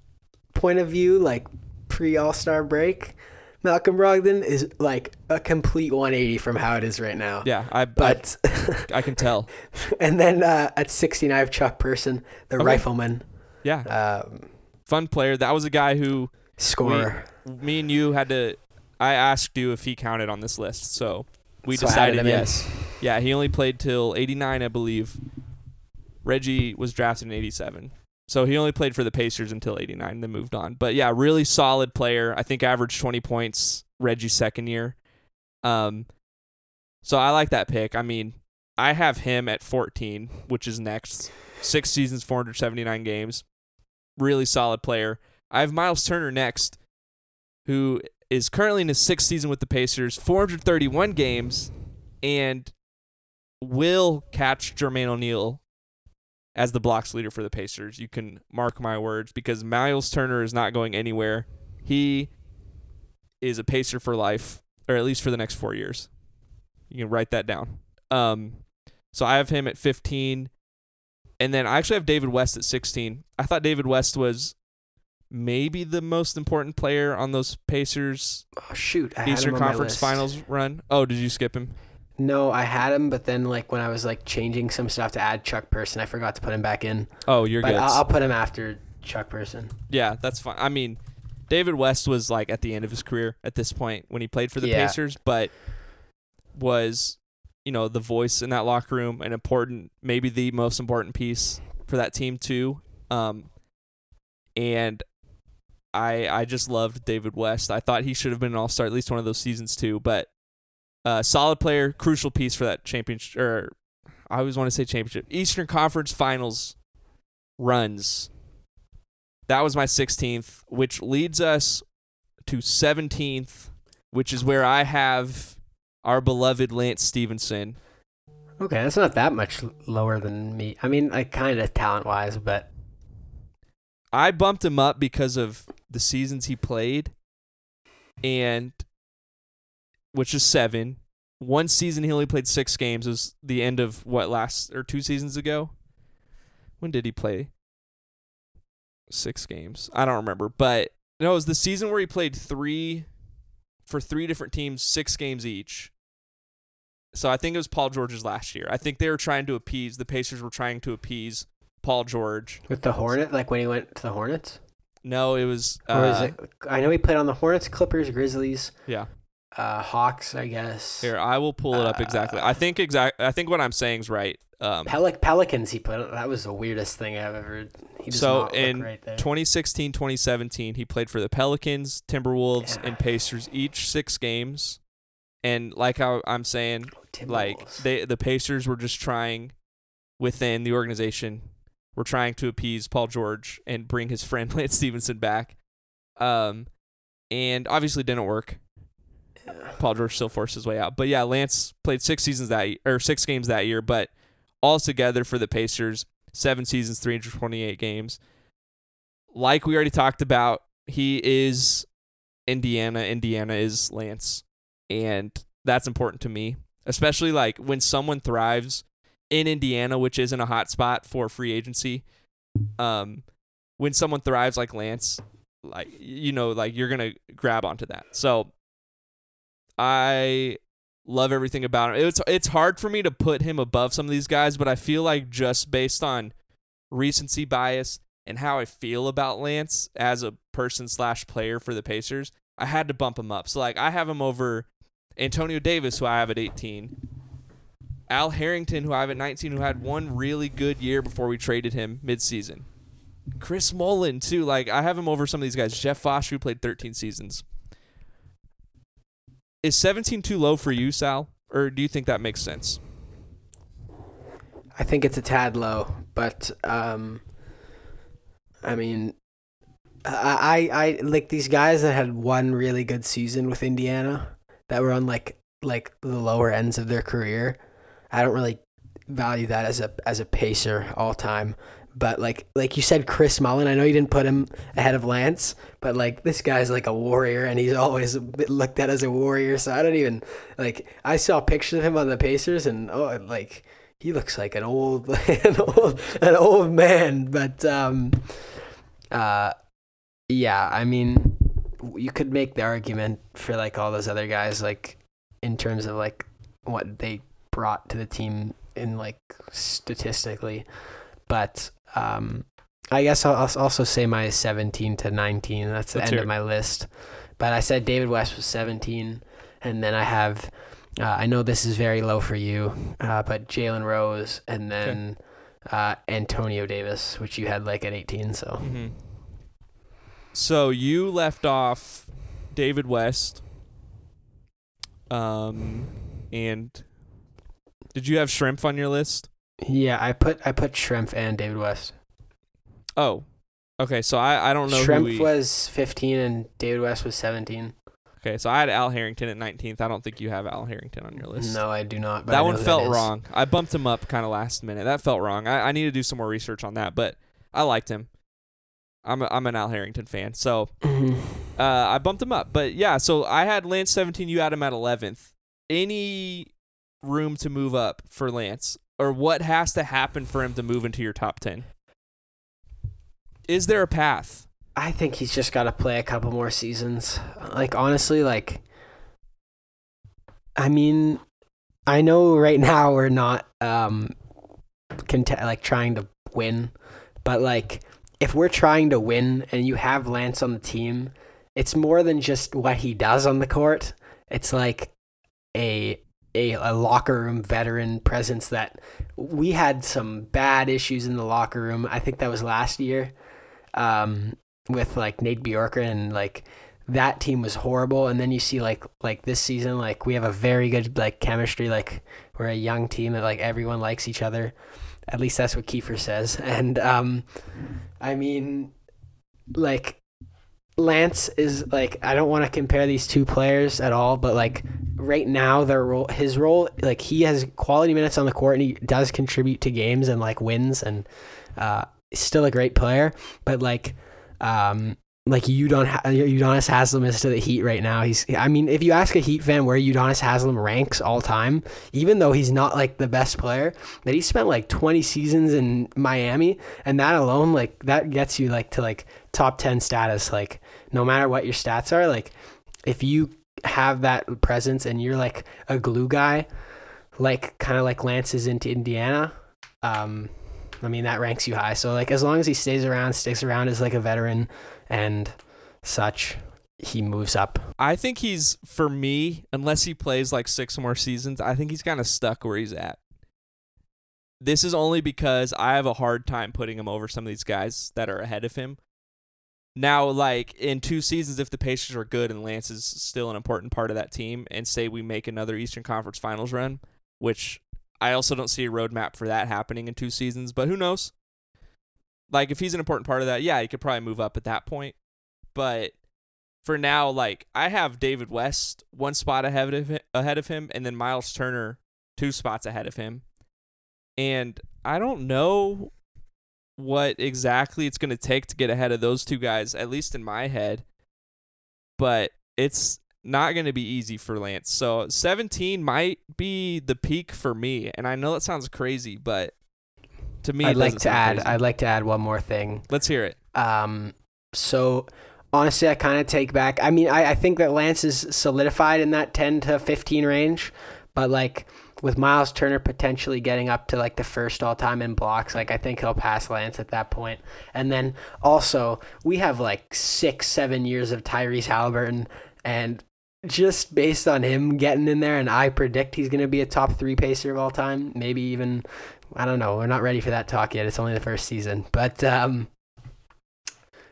point of view, like pre All Star break, Malcolm Brogdon is like a complete 180 from how it is right now. Yeah, I But I, I can tell. [laughs] and then uh, at 16, I have Chuck Person, the Okay. rifleman, Yeah, um, fun player. That was a guy who scorer. me and you had to. I asked you if he counted on this list, so we So decided him in. yes. Yeah, he only played till '89, I believe. Reggie was drafted in '87, so he only played for the Pacers until '89, then moved on. But yeah, really solid player. I think averaged 20 points Reggie's second year. Um, so I like that pick. I mean, I have him at 14, which is next. Six seasons, 479 games. Really solid player. I have Miles Turner next, who is currently in his sixth season with the Pacers, 431 games, and will catch Jermaine O'Neal as the blocks leader for the Pacers. You can mark my words because Miles Turner is not going anywhere. He is a Pacer for life, or at least for the next four years. You can write that down. Um, so I have him at 15. And then I actually have David West at 16. I thought David West was maybe the most important player on those Pacers Oh shoot, I had Eastern him on my Conference. Finals run. Oh, did you skip him? No, I had him, but then like when I was like changing some stuff to add Chuck Person, I forgot to put him back in. Oh, you're But good. I'll, I'll put him after Chuck Person. yeah, that's fine. I mean, David West was like at the end of his career at this point when he played for the Yeah. Pacers, but was you know the voice in that locker room, an important, maybe the most important piece for that team too. Um, and I I just loved David West. I thought he should have been an All Star at least one of those seasons too, but Uh, solid player, crucial piece for that championship. Or I always want to say championship. Eastern Conference Finals runs. That was my 16th, which leads us to 17th, which is where I have our beloved Lance Stephenson. Okay, that's not that much lower than me. I mean, like kind of talent wise, but I bumped him up because of the seasons he played, and which is seven. One season he only played six games. It was the end of what last or two seasons ago. When did he play? Six games. I don't remember, but no, it was the season where he played three for three different teams, six games each. So I think it was Paul George's last year. I think they were trying to appease the Pacers were trying to appease Paul George. with the Hornet, like when he went to the Hornets, No, it was. or is uh, it? I know he played on the Hornets, Clippers, Grizzlies, Yeah. uh, Hawks, I guess. Here, I will pull it up exactly. I think exact. I think what I'm saying is right. Um, Pelic- Pelicans, he put. That was the weirdest thing I've ever. He does so in right there. 2016, 2017, he played for the Pelicans, Timberwolves, Yeah. and Pacers each six games. And like how I'm saying, like Timberwolves. they the Pacers were just trying within the organization, were trying to appease Paul George and bring his friend [laughs] Lance Stephenson back. Um, and obviously didn't work. Paul George still forced his way out. But yeah, Lance played six seasons that year, or six games that year, but all together for the Pacers, seven seasons, 328 games. Like we already talked about, he is Indiana. Indiana is Lance. And that's important to me, especially like when someone thrives in Indiana, which isn't a hot spot for free agency. Um, when someone thrives like Lance, like you know, like you're gonna grab onto that. So I love everything about him. It's it's hard for me to put him above some of these guys, but I feel like just based on recency bias and how I feel about Lance as a person slash player for the Pacers, I had to bump him up. So like I have him over Antonio Davis, who I have at 18. Al Harrington, who I have at 19, who had one really good year before we traded him midseason. Chris Mullin, too. Like, I have him over some of these guys. Jeff Foster, who played 13 seasons. Is 17 too low for you, Sal? Or do you think that makes sense? I think it's a tad low, but um, I mean, I, I I like these guys that had one really good season with Indiana that were on like like the lower ends of their career. I don't really value that as a as a pacer all time. But like like you said, Chris Mullin. I know you didn't put him ahead of Lance, but like this guy's like a warrior, and he's always looked at as a warrior. So I don't even like. I saw pictures of him on the Pacers, and oh, like he looks like an old [laughs] an old an old man. But um, uh, yeah. I mean, you could make the argument for like all those other guys, like in terms of like what they brought to the team in like statistically, but um, I guess I'll, also say my 17 to 19. That's the Let's end of my list. But I said David West was 17, and then I have. Uh, I know this is very low for you, uh, but Jalen Rose, and then uh, Antonio Davis, which you had like at 18. So Mm-hmm. So you left off David West. Um, and did you have Schrempf on your list? yeah, I put I put Schrempf and David West. Oh, okay. So I, I don't know Schrempf who we. was 15 and David West was 17. okay, so I had Al Harrington at 19th. I don't think you have Al Harrington on your list. No, I do not. That one felt is. wrong. I bumped him up kind of last minute. That felt wrong. I, I need to do some more research on that, but I liked him. I'm a, I'm an Al Harrington fan, so [laughs] uh, I bumped him up. But yeah, so I had Lance 17. You had him at 11th. Any room to move up for Lance, or what has to happen for him to move into your top 10? Is there a path? I think he's just got to play a couple more seasons. Like honestly, like I mean, I know right [laughs] now we're not um cont- like trying to win, but like if we're trying to win and you have Lance on the team, it's more than just what he does on the court. It's like a a, a locker room veteran presence that we had some bad issues in the locker room. I think that was last year um, with like Nate Bjorkgren and like that team was horrible. And then you see like like this season like we have a very good like chemistry like we're a young team that like everyone likes each other. At least that's what Keifer says. [laughs] And um I mean like Lance is like I don't want to compare these two players at all but like right now their role his role like he has quality minutes on the court and he does contribute to games and like wins and uh still a great player but like um like Udon Udonis Haslem is to the Heat right now. He's I mean, if you ask a Heat fan where Udonis Haslem ranks all time, even though he's not like the best player, that he spent like 20 seasons in Miami, and that alone like that gets you like to like top 10 status. Like no matter what your stats are, like if you have that presence and you're like a glue guy, like kind of like Lance is into Indiana, um, I mean that ranks you high. So like as long as he stays around, sticks around as like a veteran and such, he moves up. I think he's for me, unless he plays like six more seasons, I think he's kind of stuck where he's at. This is only because I have a hard time putting him over some of these guys that are ahead of him. Now, like in two seasons, if the Pacers are good and Lance is still an important part of that team, and say we make another Eastern Conference Finals run, which I also don't see a roadmap for that happening in two seasons, but who knows? Like if he's an important part of that, yeah, he could probably move up at that point. But for now, like I have David West one spot ahead of him, ahead of him, and then Miles Turner two spots ahead of him. And I don't know what exactly it's going to take to get ahead of those two guys, at least in my head. But it's not going to be easy for Lance. So 17 might be the peak for me, and I know that sounds crazy, but to me, I'd like to add. crazy. I'd like to add one more thing. Let's hear it. Um, so honestly, I kind of take back. I mean, I, I think that Lance is solidified in that 10 to 15 range, but like with Miles Turner potentially getting up to like the first all time in blocks, like I think he'll pass Lance at that point. And then also, we have like six, seven years of Tyrese Haliburton, and just based on him getting in there, and I predict he's to be a top three pacer of all time, maybe even. I don't know. We're not ready for that talk yet. It's only the first season, but um,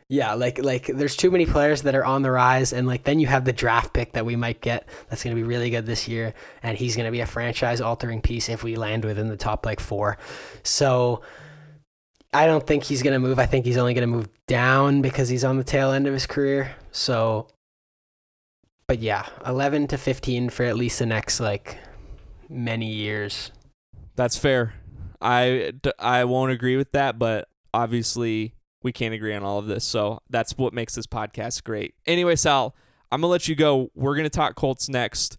yeah, like like there's too many players that are on the rise, and like then you have the draft pick that we might get that's going to be really good this year, and he's going to be a franchise altering piece if we land within the top like four. So I don't think he's going to move. I think he's only going to move down because he's on the tail end of his career. So, but yeah, 11 to 15 for at least the next like many years. That's fair. I, I won't agree with that, but obviously we can't agree on all of this. So that's what makes this podcast great. Anyway, Sal, I'm going to let you go. We're going to talk Colts next,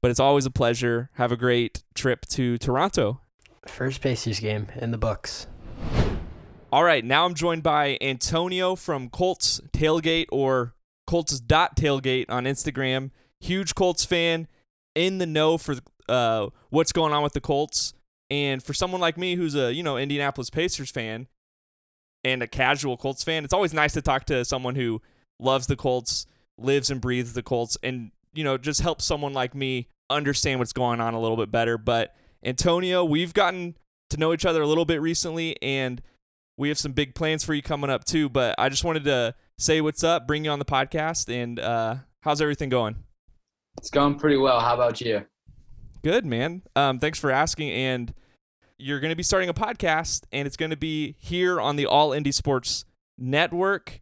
but it's always a pleasure. Have a great trip to Toronto. First Pacers game in the books. All right, now I'm joined by Antonio from Colts Tailgate or Colts dot tailgate on Instagram. Huge Colts fan, in the know for uh, what's going on with the Colts. And for someone like me who's a, you know, Indianapolis Pacers fan and a casual Colts fan, it's always nice to talk to someone who loves the Colts, lives and breathes the Colts, and, you know, just helps someone like me understand what's going on a little bit better. But Antonio, we've gotten to know each other a little bit recently, and we have some big plans for you coming up too. But I just wanted to say what's up, bring you on the podcast, and uh, how's everything going? It's going pretty well. How about you? Good, man. Um, thanks for asking. And you're going to be starting a podcast, and it's going to be here on the All Indie Sports Network.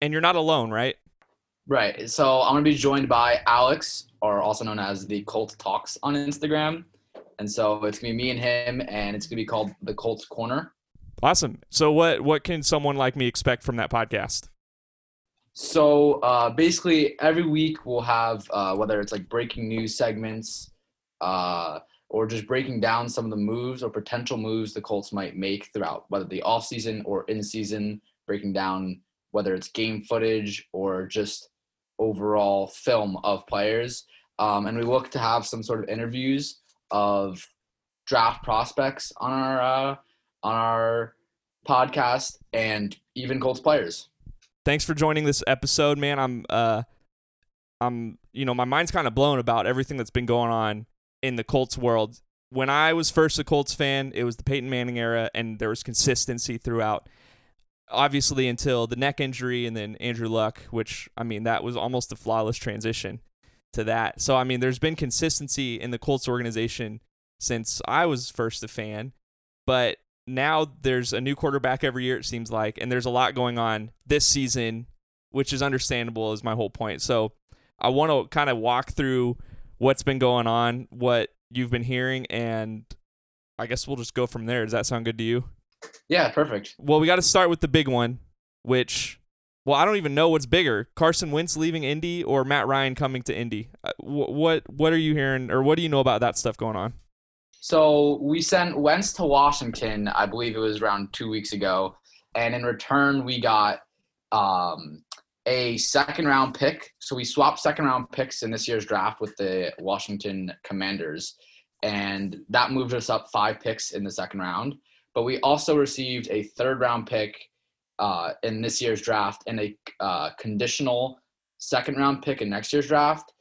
And you're not alone, right? Right. So I'm gonna be joined by Alex, or also known as the Colt Talks on Instagram. And so it's gonna be me and him, and it's gonna be called the Colts Corner. Awesome. So what what can someone like me expect from that podcast? So uh, basically, every week we'll have uh, whether it's like breaking news segments, uh, or just breaking down some of the moves or potential moves the Colts might make throughout, whether the off season or in season, breaking down whether it's game footage or just overall film of players. Um, and we look to have some sort of interviews of draft prospects on our uh, on our podcast and even Colts players. Thanks for joining this episode, man. I'm uh I'm you know, my mind's kind of blown about everything that's been going on in the Colts world. When I was first a Colts fan, it was the Peyton Manning era and there was consistency throughout. obviously until the neck injury and then Andrew Luck, which I mean that was almost a flawless transition to that. So I mean there's been consistency in the Colts organization since I was first a fan, but now there's a new quarterback every year it seems like and there's a lot going on this season which is understandable is my whole point. So I want to kind of walk through what's been going on, what you've been hearing and I guess we'll just go from there. Does that sound good to you? Yeah, perfect. Well, we got to start with the big one, which, well, I don't even know what's bigger: Carson Wentz leaving Indy or Matt Ryan coming to Indy. Uh, what what are you hearing, or what do you know about that stuff going on? So we sent Wentz to Washington. I believe it was around two weeks ago, and in return we got um, a second round pick. So we swapped second round picks in this year's draft with the Washington Commanders, and that moved us up five picks in the second round but we also received a third round pick uh, in this year's draft and a uh, conditional second round pick in next year's draft,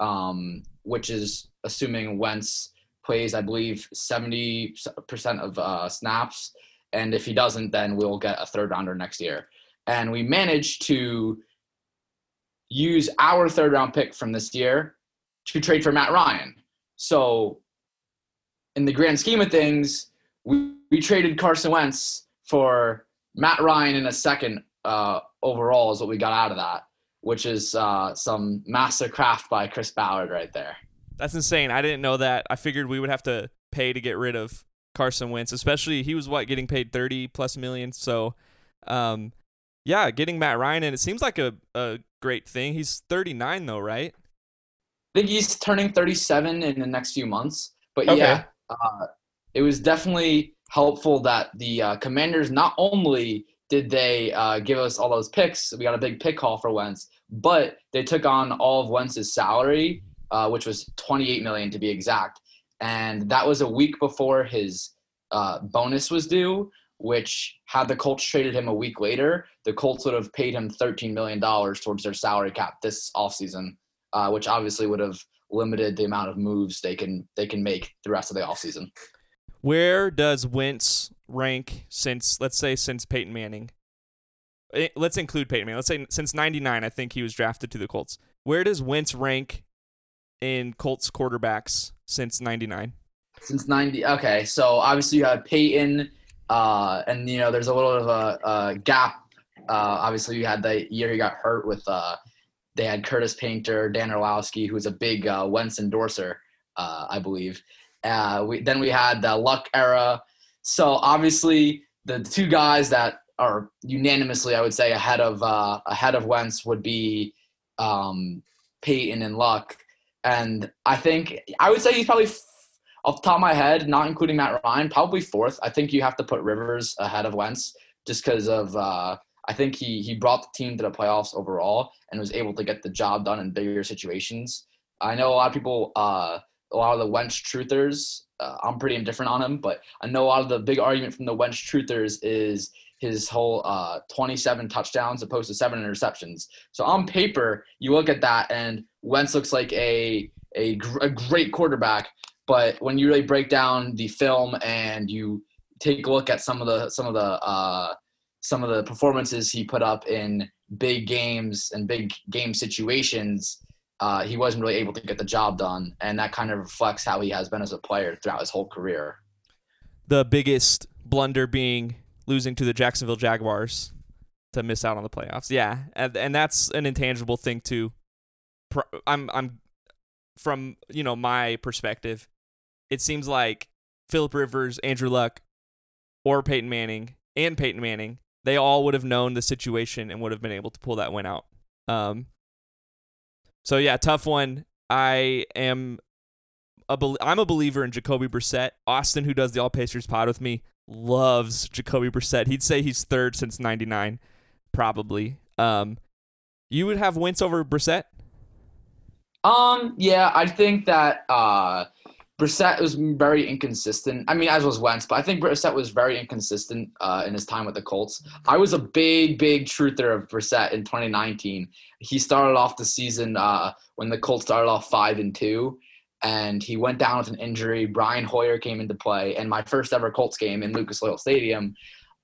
um, which is assuming Wentz plays, I believe, 70% of uh, snaps. And if he doesn't, then we'll get a third rounder next year. And we managed to use our third round pick from this year to trade for Matt Ryan. So, in the grand scheme of things, we, we traded Carson Wentz for Matt Ryan in a second uh, overall is what we got out of that, which is uh, some master craft by Chris Ballard right there. That's insane. I didn't know that. I figured we would have to pay to get rid of Carson Wentz, especially he was what getting paid 30 plus million. So, um, yeah, getting Matt Ryan and it seems like a, a great thing. He's 39 though, right? I think he's turning 37 in the next few months. But okay. yeah, uh, it was definitely helpful that the uh, Commanders not only did they uh, give us all those picks, we got a big pick call for Wentz, but they took on all of Wentz's salary, uh, which was 28 million to be exact, and that was a week before his uh, bonus was due. Which had the Colts traded him a week later, the Colts would have paid him 13 million dollars towards their salary cap this offseason, uh, which obviously would have limited the amount of moves they can they can make the rest of the offseason. Where does Wentz rank since, let's say, since Peyton Manning? Eh, let's include Peyton Manning. Let's say since '99, I think he was drafted to the Colts. Where does Wentz rank in Colts quarterbacks since '99? Since '90, okay. So obviously you have Peyton, uh, and you know there's a little of a, a gap. Uh, obviously, you had the year he got hurt with. Uh, they had Curtis Painter, Dan Orlovsky, who was a big uh, Wentz endorser, uh, I believe. Uh, we, then we had the Luck era. So obviously, the two guys that are unanimously, I would say, ahead of uh, ahead of Wentz would be um, Peyton and Luck. And I think I would say he's probably off the top of my head, not including Matt Ryan, probably fourth. I think you have to put Rivers ahead of Wentz just because of uh, I think he he brought the team to the playoffs overall and was able to get the job done in bigger situations. I know a lot of people uh, a lot of the Wentz truthers. Uh, I'm pretty indifferent on him, but I know a lot of the big argument from the Wentz truthers is his whole uh, 27 touchdowns opposed to seven interceptions. So on paper, you look at that, and Wentz looks like a a, gr- a great quarterback. But when you really break down the film and you take a look at some of the some of the uh, some of the performances he put up in big games and big game situations, uh, he wasn't really able to get the job done, and that kind of reflects how he has been as a player throughout his whole career. The biggest blunder being losing to the Jacksonville Jaguars to miss out on the playoffs. Yeah, and, and that's an intangible thing too. I'm I'm from you know my perspective, it seems like Philip Rivers, Andrew Luck, or Peyton Manning and Peyton Manning, they all would have known the situation and would have been able to pull that win out. Um, so yeah, tough one. I am a be- I'm a believer in Jacoby Brissett. Austin, who does the All Pacers pod with me, loves Jacoby Brissett. He'd say he's third since '99, probably. Um, you would have Wentz over Brissett. Um, yeah, I think that uh, Brissett was very inconsistent. I mean, as was Wentz, but I think Brissett was very inconsistent uh, in his time with the Colts. I was a big, big truther of Brissett in 2019. He started off the season uh, when the Colts started off five and two, and he went down with an injury. Brian Hoyer came into play, and my first ever Colts game in Lucas Oil Stadium.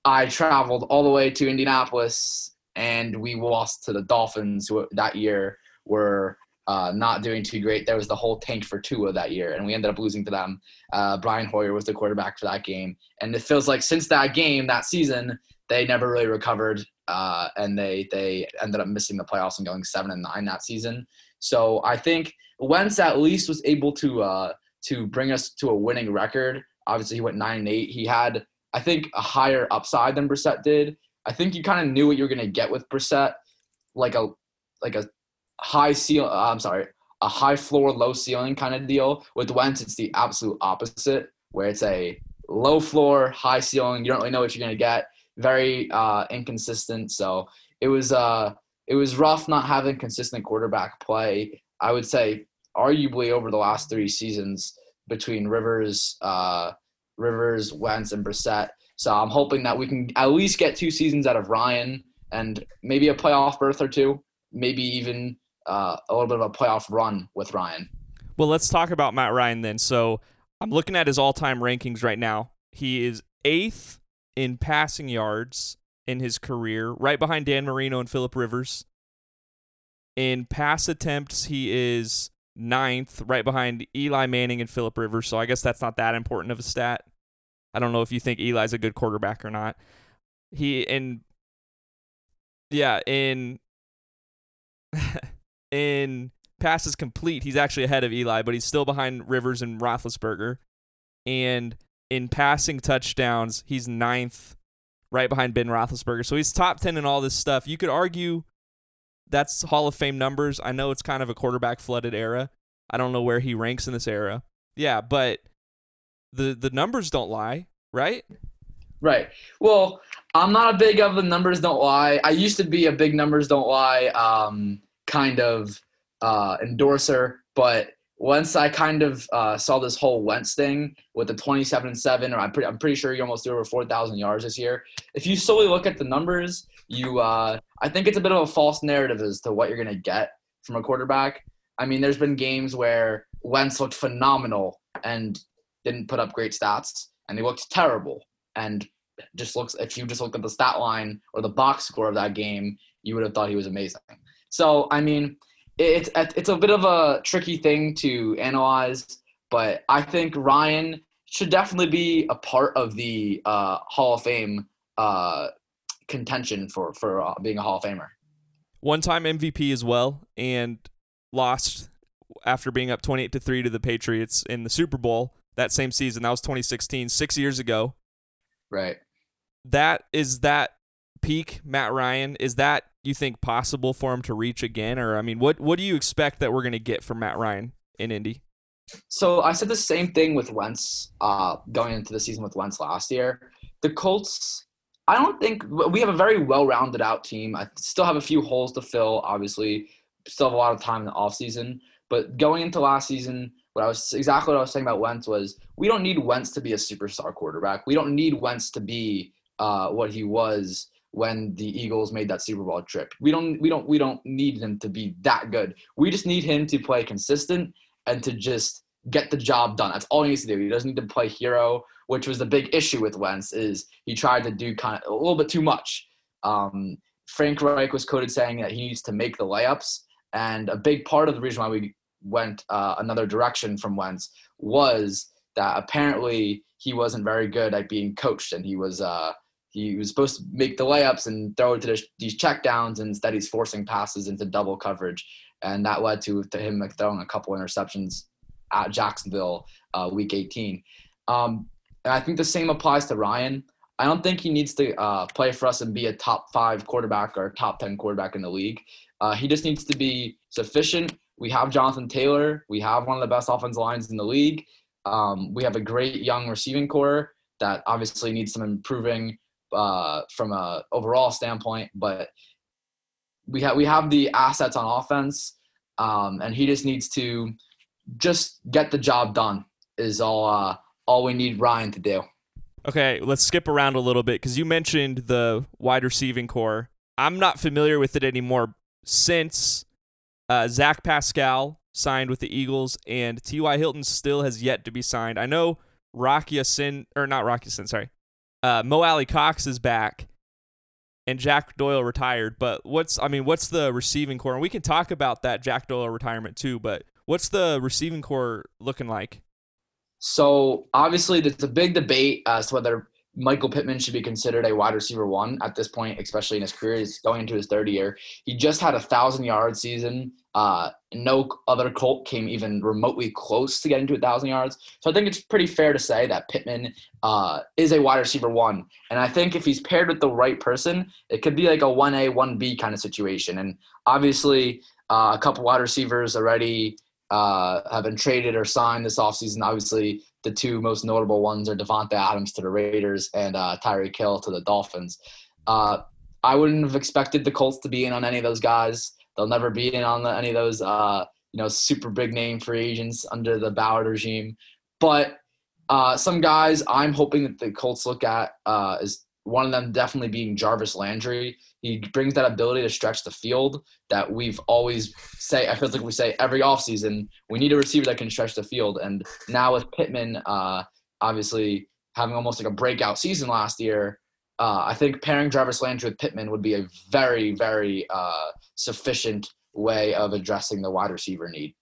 I traveled all the way to Indianapolis, and we lost to the Dolphins, that year were uh, not doing too great. There was the whole tank for Tua that year, and we ended up losing to them. Uh, Brian Hoyer was the quarterback for that game, and it feels like since that game, that season, they never really recovered, uh, and they they ended up missing the playoffs and going seven and nine that season. So I think Wentz at least was able to uh, to bring us to a winning record. Obviously, he went nine and eight. He had I think a higher upside than Brissett did. I think you kind of knew what you were going to get with Brissett, like a like a high seal. Uh, I'm sorry, a high floor, low ceiling kind of deal. With Wentz, it's the absolute opposite, where it's a low floor, high ceiling. You don't really know what you're to get. Very uh, inconsistent. So it was uh, it was rough not having consistent quarterback play. I would say arguably over the last three seasons between Rivers, uh, Rivers, Wentz, and Brissett. So I'm hoping that we can at least get two seasons out of Ryan and maybe a playoff berth or two, maybe even uh, a little bit of a playoff run with Ryan. Well, let's talk about Matt Ryan then. So I'm looking at his all-time rankings right now. He is eighth in passing yards in his career, right behind Dan Marino and Philip Rivers. In pass attempts, he is ninth, right behind Eli Manning and Philip Rivers. So I guess that's not that important of a stat. I don't know if you think Eli's a good quarterback or not. He in yeah in [laughs] in passes complete, he's actually ahead of Eli, but he's still behind Rivers and Roethlisberger. And in passing touchdowns, he's ninth, right behind Ben Roethlisberger. So he's top ten in all this stuff. You could argue that's Hall of Fame numbers. I know it's kind of a quarterback flooded era. I don't know where he ranks in this era. Yeah, but the the numbers don't lie, right? Right. Well, I'm not a big of the numbers don't lie. I used to be a big numbers don't lie um, kind of uh, endorser, but once I kind of uh, saw this whole Wentz thing with the 27 and 7, or I'm pretty, I'm pretty sure he almost threw over 4,000 yards this year. If you solely look at the numbers, you, uh, I think it's a bit of a false narrative as to what you're going to get from a quarterback. I mean, there's been games where Wentz looked phenomenal and didn't put up great stats, and he looked terrible. And just looks, if you just looked at the stat line or the box score of that game, you would have thought he was amazing. So, I mean, it's it's a bit of a tricky thing to analyze, but I think Ryan should definitely be a part of the uh, Hall of Fame uh, contention for for uh, being a Hall of Famer. One time MVP as well, and lost after being up 28 to 3 to the Patriots in the Super Bowl that same season. That was 2016, 6 years ago. Right. That is that peak Matt Ryan is that you think possible for him to reach again or I mean what what do you expect that we're going to get from Matt Ryan in Indy? So I said the same thing with Wentz uh, going into the season with Wentz last year. The Colts I don't think we have a very well-rounded out team. I still have a few holes to fill obviously. Still have a lot of time in the offseason, but going into last season what I was exactly what I was saying about Wentz was we don't need Wentz to be a superstar quarterback. We don't need Wentz to be uh, what he was when the Eagles made that Super Bowl trip. We don't we don't we don't need him to be that good. We just need him to play consistent and to just get the job done. That's all he needs to do. He doesn't need to play hero, which was the big issue with Wentz is he tried to do kind of a little bit too much. Um, Frank Reich was quoted saying that he needs to make the layups, and a big part of the reason why we went uh, another direction from Wentz was that apparently he wasn't very good at being coached, and he was uh, he was supposed to make the layups and throw it to the, these checkdowns, and instead he's forcing passes into double coverage, and that led to, to him like throwing a couple interceptions at Jacksonville uh, week 18. Um, and I think the same applies to Ryan. I don't think he needs to uh, play for us and be a top five quarterback or top 10 quarterback in the league. Uh, he just needs to be sufficient. We have Jonathan Taylor. We have one of the best offensive lines in the league. Um, we have a great young receiving core that obviously needs some improving uh, from a overall standpoint, but we have we have the assets on offense, um, and he just needs to just get the job done. Is all uh, all we need Ryan to do. Okay, let's skip around a little bit because you mentioned the wide receiving core. I'm not familiar with it anymore since uh, Zach Pascal signed with the Eagles, and T.Y. Hilton still has yet to be signed. I know Rocky Ya-Sin, or not Rocky Ya-Sin, sorry. Uh, Mo Alie-Cox is back, and Jack Doyle retired. But what's I mean, what's the receiving core? And we can talk about that Jack Doyle retirement too. But what's the receiving core looking like? So obviously, there's a big debate as to whether Michael Pittman should be considered a wide receiver one at this point, especially in his career. He's going into his third year. He just had a thousand yard season. Uh, no other Colt came even remotely close to getting to a thousand yards. So I think it's pretty fair to say that Pittman uh, is a wide receiver one. And I think if he's paired with the right person, it could be like a one A, one B kind of situation. And obviously, uh, a couple wide receivers already uh, have been traded or signed this offseason. Obviously, the two most notable ones are Davante Adams to the Raiders and uh, Tyreek Hill to the Dolphins. Uh, I wouldn't have expected the Colts to be in on any of those guys. They'll never be in on the, any of those, uh, you know, super big name free agents under the Ballard regime. But uh, some guys I'm hoping that the Colts look at uh, is one of them definitely being Jarvis Landry. He brings that ability to stretch the field that we've always say. I feel like we say every offseason, we need a receiver that can stretch the field. And now with Pittman, uh, obviously having almost like a breakout season last year, uh, I think pairing Jarvis Landry with Pittman would be a very, very uh, sufficient way of addressing the wide receiver need.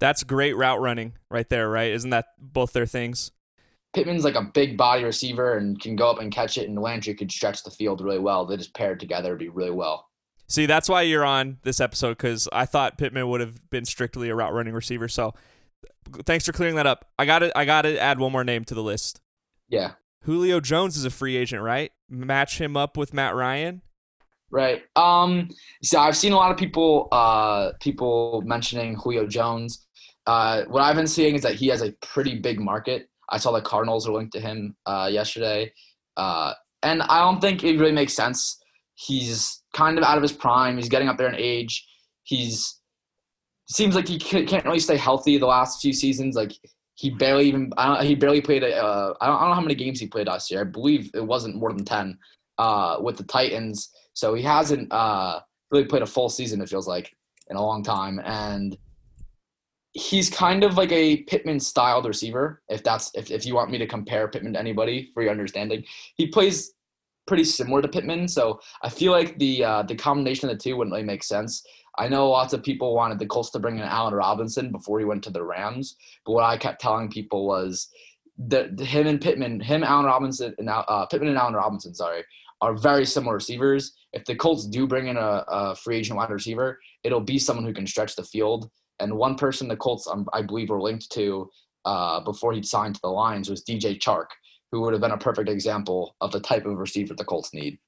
That's great route running right there, right? Isn't that both their things? Pittman's like a big body receiver and can go up and catch it, and Landry could stretch the field really well. They just paired together would be really well. See, that's why you're on this episode because I thought Pittman would have been strictly a route running receiver. So, thanks for clearing that up. I got to I got to add one more name to the list. Yeah, Julio Jones is a free agent, right? Match him up with Matt Ryan. Right. Um. So I've seen a lot of people uh people mentioning Julio Jones. Uh, what I've been seeing is that he has a pretty big market. I saw the Cardinals are linked to him uh, yesterday, uh, and I don't think it really makes sense. He's kind of out of his prime. He's getting up there in age. He's seems like he can't really stay healthy the last few seasons. Like he barely even he barely played. Uh, I, don't, I don't know how many games he played last year. I believe it wasn't more than ten uh, with the Titans. So he hasn't uh, really played a full season. It feels like in a long time, and he's kind of like a Pittman styled receiver. If that's if, if you want me to compare Pittman to anybody for your understanding, he plays pretty similar to Pittman. So I feel like the uh, the combination of the two wouldn't really make sense. I know lots of people wanted the Colts to bring in Allen Robinson before he went to the Rams, but what I kept telling people was that him and Pittman, him, Allen Robinson, and uh, Pittman and Allen Robinson, sorry, are very similar receivers. If the Colts do bring in a, a free agent wide receiver, it'll be someone who can stretch the field and one person the Colts, um, I believe, were linked to uh, before he signed to the Lions was DJ Chark, who would have been a perfect example of the type of receiver the Colts need.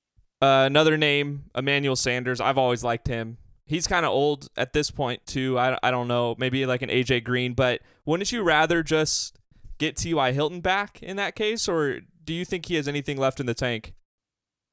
Uh, another name, Emmanuel Sanders. I've always liked him. He's kind of old at this point too. I, I don't know, maybe like an AJ Green, but wouldn't you rather just get T.Y. Hilton back in that case, or do you think he has anything left in the tank?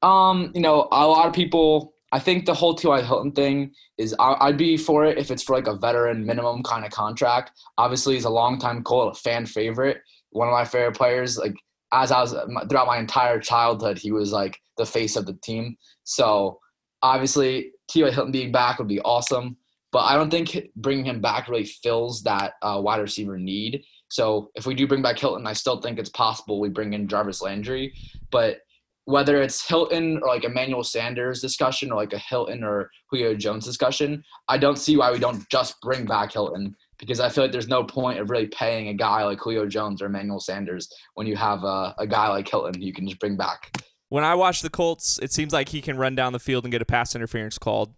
Um, you know, a lot of people I think the whole T.Y. Hilton thing is I'd be for it if it's for like a veteran minimum kind of contract. Obviously, he's a longtime Colt, fan favorite, one of my favorite players. Like as I was throughout my entire childhood, he was like the face of the team. So obviously, T.Y. Hilton being back would be awesome. But I don't think bringing him back really fills that uh, wide receiver need. So if we do bring back Hilton, I still think it's possible we bring in Jarvis Landry. But whether it's Hilton or like Emmanuel Sanders discussion or like a Hilton or Julio Jones discussion, I don't see why we don't just bring back Hilton because I feel like there's no point of really paying a guy like Julio Jones or Emmanuel Sanders when you have a, a guy like Hilton you can just bring back. When I watch the Colts, it seems like he can run down the field and get a pass interference called.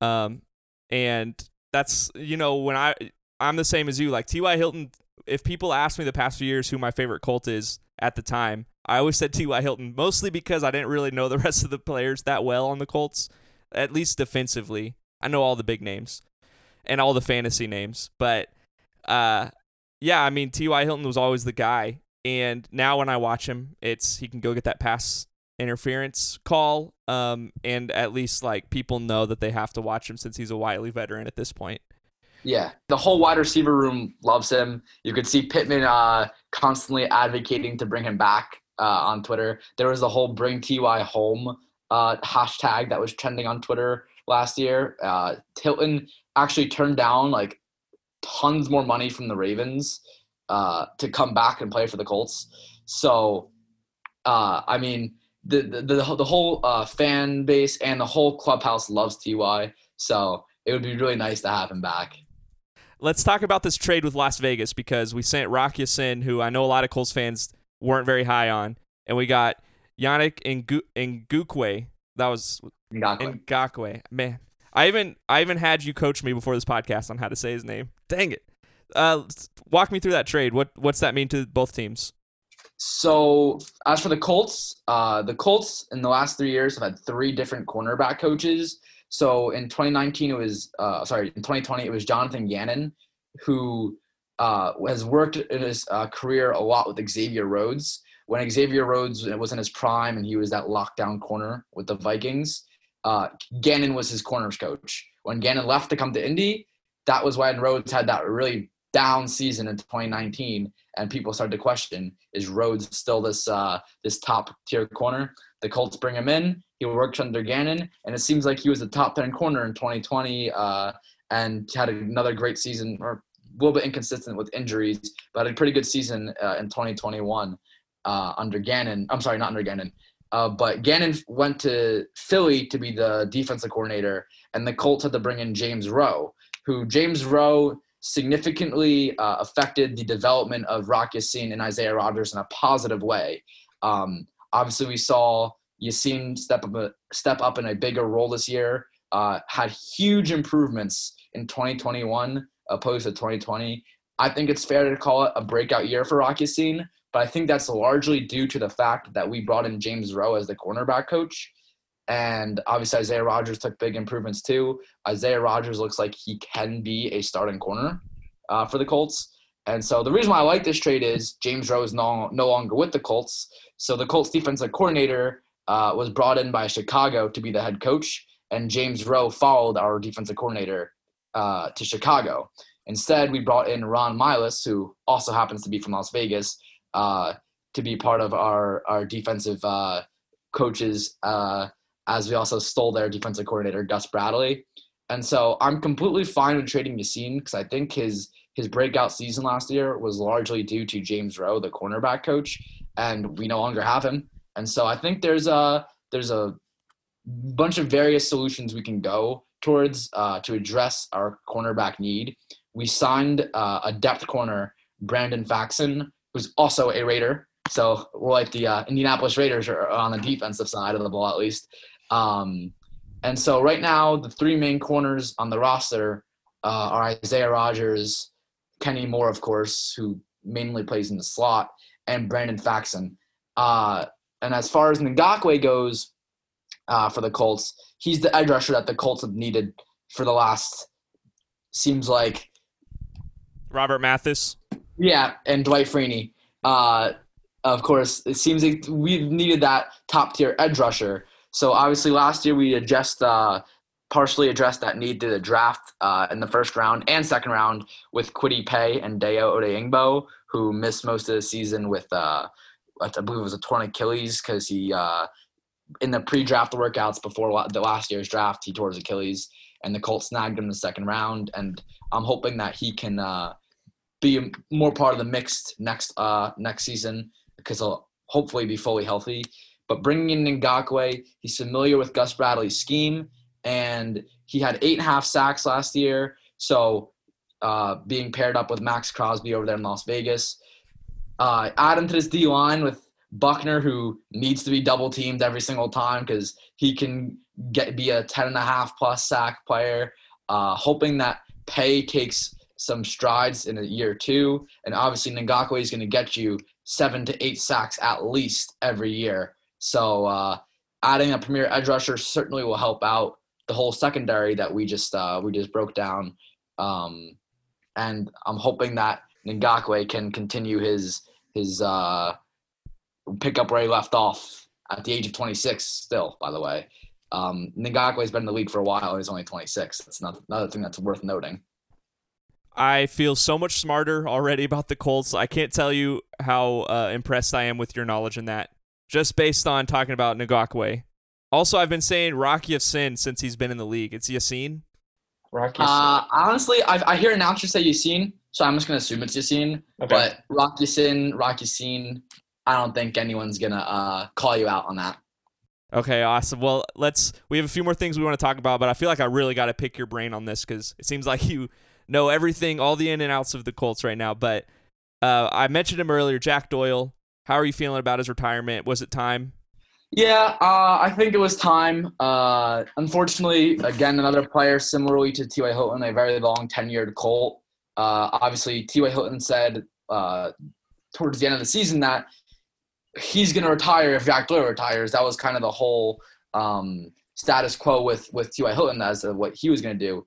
Um, and that's you know when I I'm the same as you. Like T.Y. Hilton, if people ask me the past few years who my favorite Colt is at the time, I always said T.Y. Hilton, mostly because I didn't really know the [laughs] rest of the players that well on the Colts, at least defensively. I know all the big names and all the fantasy names, but uh, yeah, I mean T.Y. Hilton was always the guy, and now when I watch him, it's he can go get that pass interference call, um, and at least like people know that they have to watch him since he's a wily veteran at this point. Yeah, the whole wide receiver room loves him. You could see Pittman uh, constantly advocating to bring him back uh, on Twitter. There was the whole "Bring Ty Home" uh, hashtag that was trending on Twitter last year. Uh, Hilton actually turned down like tons more money from the Ravens uh, to come back and play for the Colts. So uh, I mean, the the the, the whole uh, fan base and the whole clubhouse loves Ty. So it would be really nice to have him back. Let's talk about this trade with Las Vegas because we sent Rock Ya-Sin, who I know a lot of Colts fans weren't very high on, and we got Yannick Ngakoue. That was Ngakoue. Ngakoue. Man, I even I even had you coach me before this podcast on how to say his name. Dang it. Uh, walk me through that trade. What what's that mean to both teams? So as for the Colts, uh, the Colts in the last three years have had three different cornerback coaches. So in 2019, it was uh, sorry, in 2020 it was Jonathan Gannon, who uh, has worked in his uh, career a lot with Xavier Rhodes. When Xavier Rhodes was in his prime and he was that lockdown corner with the Vikings, uh, Gannon was his corners coach. When Gannon left to come to Indy, that was when Rhodes had that really down season in 2019, and people started to question: Is Rhodes still this uh, this top tier corner? The Colts bring him in. He works under Gannon, and it seems like he was the top 10 corner in 2020, uh, and had another great season, or a little bit inconsistent with injuries, but a pretty good season uh, in 2021 uh, under Gannon. I'm sorry, not under Gannon. Uh, but Gannon went to Philly to be the defensive coordinator, and the Colts had to bring in James Rowe, who James Rowe significantly uh, affected the development of Rock Ya-Sin and Isaiah Rodgers in a positive way. Um, obviously, we saw Ya-Sin step up, a, step up in a bigger role this year. Uh, had huge improvements in 2021 opposed to 2020. I think it's fair to call it a breakout year for Rock Ya-Sin, but I think that's largely due to the fact that we brought in James Rowe as the cornerback coach. And obviously, Isaiah Rodgers took big improvements too. Isaiah Rodgers looks like he can be a starting corner uh, for the Colts. And so the reason why I like this trade is James Rowe is no, no longer with the Colts. So the Colts defensive coordinator uh, was brought in by Chicago to be the head coach, and James Rowe followed our defensive coordinator uh, to Chicago. Instead, we brought in Ron Milus, who also happens to be from Las Vegas, uh, to be part of our our defensive uh, coaches uh, as we also stole their defensive coordinator Gus Bradley. And so I'm completely fine with trading Ya-Sin because I think his his breakout season last year was largely due to James Rowe, the cornerback coach, and we no longer have him. And so I think there's a there's a bunch of various solutions we can go towards uh, to address our cornerback need. We signed uh, a depth corner, Brandon Facyson, who's also a Raider. So we're like the uh, Indianapolis Raiders are on the defensive side of the ball at least. Um, and so right now, the three main corners on the roster uh, are Isaiah Rodgers, Kenny Moore, of course, who mainly plays in the slot, and Brandon Facyson. Uh, and as far as Ngakoue goes uh, for the Colts, he's the edge rusher that the Colts have needed for the last, seems like. Robert Mathis. Yeah, and Dwight Freeney. Uh, of course, it seems like we've needed that top tier edge rusher. So obviously last year we just uh, partially addressed that need through the draft uh, in the first round and second round with Kwity Paye and Dayo Odeyingbo, who missed most of the season with uh, I believe it was a torn Achilles because he uh, in the pre-draft workouts before the last year's draft he tore his Achilles and the Colts snagged him in the second round and I'm hoping that he can uh, be more part of the mixed next uh, next season because he'll hopefully be fully healthy. But bringing in Ngakoue, he's familiar with Gus Bradley's scheme, and he had eight and a half sacks last year. So uh, being paired up with Maxx Crosby over there in Las Vegas, uh, add him to this D line with Buckner, who needs to be double teamed every single time because he can get be a ten and a half plus sack player. Uh, hoping that Paye takes some strides in a year or two, and obviously Ngakoue is going to get you seven to eight sacks at least every year. So uh, adding a premier edge rusher certainly will help out the whole secondary that we just uh, we just broke down. Um, and I'm hoping that Ngakoue can continue his his uh, pick up where he left off at the age of 26. Still, by the way, um, Ngakoue's been in the league for a while. He's only 26. That's not, another thing that's worth noting. I feel so much smarter already about the Colts. I can't tell you how uh, impressed I am with your knowledge in that just based on talking about Ngakoue. Also, I've been saying Rocky of Sin since he's been in the league. It's Ya-Sin. Rock Uh, honestly, I, I hear announcers say Ya-Sin, so I'm just gonna assume it's Ya-Sin. Okay. But Rocky Ya-Sin, Rocky Ya-Sin, I don't think anyone's gonna uh, call you out on that. Okay, awesome. Well, let's. We have a few more things we want to talk about, but I feel like I really got to pick your brain on this because it seems like [laughs] you know everything, all the in and outs of the Colts right now. But uh, I mentioned him earlier, Jack Doyle. How are you feeling about his retirement? Was it time? Yeah, uh, I think it was time. Uh, unfortunately, again, another player similarly to T.Y. Hilton, a very long tenured Colt. Uh, obviously, T.Y. Hilton said uh, towards the end of the season that he's going to retire if Jack Doyle retires. That was kind of the whole um, status quo with with T.Y. Hilton as to what he was going to do.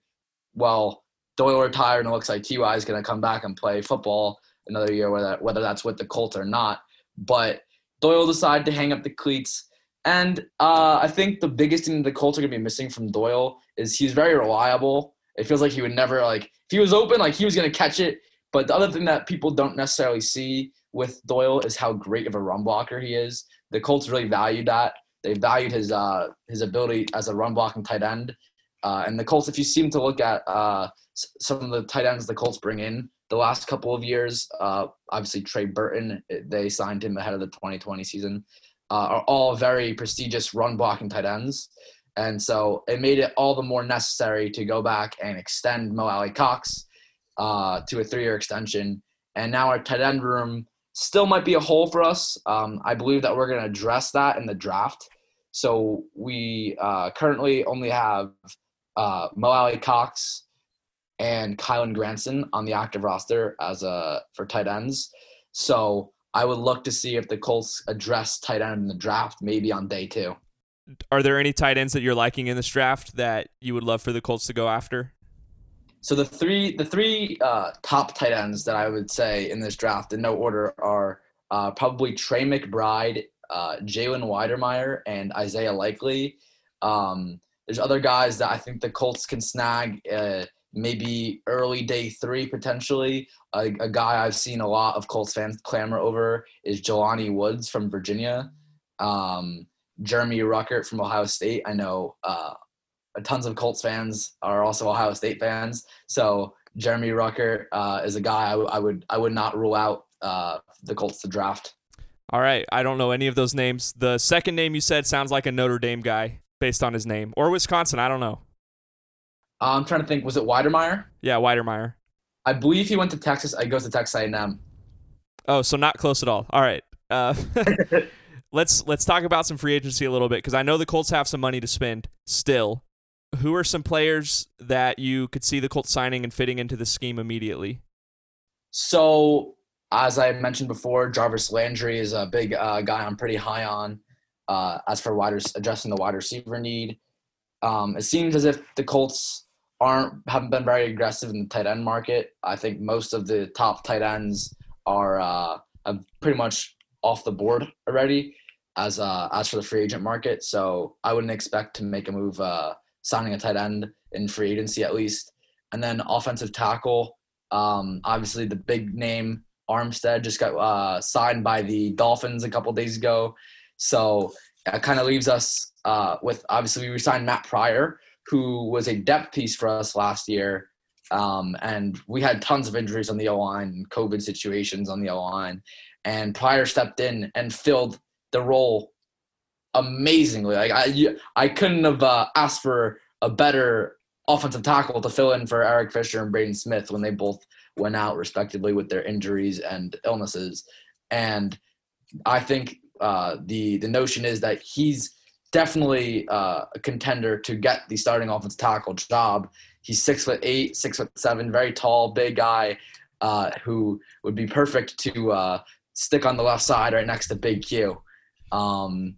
Well, Doyle retired, and it looks like T.Y. is going to come back and play football another year, whether whether that's with the Colts or not. But Doyle decided to hang up the cleats. And uh, I think the biggest thing the Colts are going to be missing from Doyle is he's very reliable. It feels like he would never like if he was open, like he was going to catch it. But the other thing that people don't necessarily see with Doyle is how great of a run blocker he is. The Colts really valued that. They valued his uh, his ability as a run blocking tight end. Uh, and the Colts, if you seem to look at uh, some of the tight ends the Colts bring in the last couple of years, uh, obviously Trey Burton, they signed him ahead of the 2020 season, uh, are all very prestigious run blocking tight ends. And so it made it all the more necessary to go back and extend Mo Alie-Cox uh, to a three year extension. And now our tight end room still might be a hole for us. Um, I believe that we're going to address that in the draft. So we uh, currently only have uh, Mo Alie-Cox and Kylen Granson on the active roster as a for tight ends. So I would look to see if the Colts address tight end in the draft, maybe on day two. Are there any tight ends that you're liking in this draft that you would love for the Colts to go after? So the three the three uh, top tight ends that I would say in this draft in no order are uh, probably Trey McBride, uh, Jalen Wydermyer, and Isaiah Likely. Um, there's other guys that I think the Colts can snag uh, maybe early day three potentially. A, a, guy I've seen a lot of Colts fans clamor over is Jelani Woods from Virginia. Um, Jeremy Ruckert from Ohio State. I know uh, tons of Colts fans are also Ohio State fans. So Jeremy Ruckert uh, is a guy I, w- I would I would not rule out uh, the Colts to draft. All right, I don't know any of those names. The second name you said sounds like a Notre Dame guy based on his name, or Wisconsin. I don't know. I'm trying to think. Was it Wydermyer? Yeah, Wydermyer. I believe he went to Texas. I goes to Texas A&M. Oh, so not close at all. All right. Uh, [laughs] [laughs] let's let's talk about some free agency a little bit because I know the Colts have some money to spend still. Who are some players that you could see the Colts signing and fitting into the scheme immediately? So, as I mentioned before, Jarvis Landry is a big uh, guy I'm pretty high on. Uh, as for wide addressing the wide receiver need, um, it seems as if the Colts aren't haven't been very aggressive in the tight end market. I think most of the top tight ends are uh, pretty much off the board already as uh, as for the free agent market. So I wouldn't expect to make a move uh, signing a tight end in free agency at least. And then offensive tackle, um, obviously the big name Armstead just got uh, signed by the Dolphins a couple days ago. So it kind of leaves us uh, with obviously we signed Matt Pryor, who was a depth piece for us last year. Um, and we had tons of injuries on the O line, COVID situations on the O line. And Pryor stepped in and filled the role amazingly. Like I, I couldn't have uh, asked for a better offensive tackle to fill in for Eric Fisher and Braden Smith when they both went out respectively with their injuries and illnesses. And I think uh, the the notion is that he's definitely uh, a contender to get the starting offensive tackle job. He's six foot eight, six foot seven, very tall, big guy, uh, who would be perfect to uh, stick on the left side right next to Big Q. Um,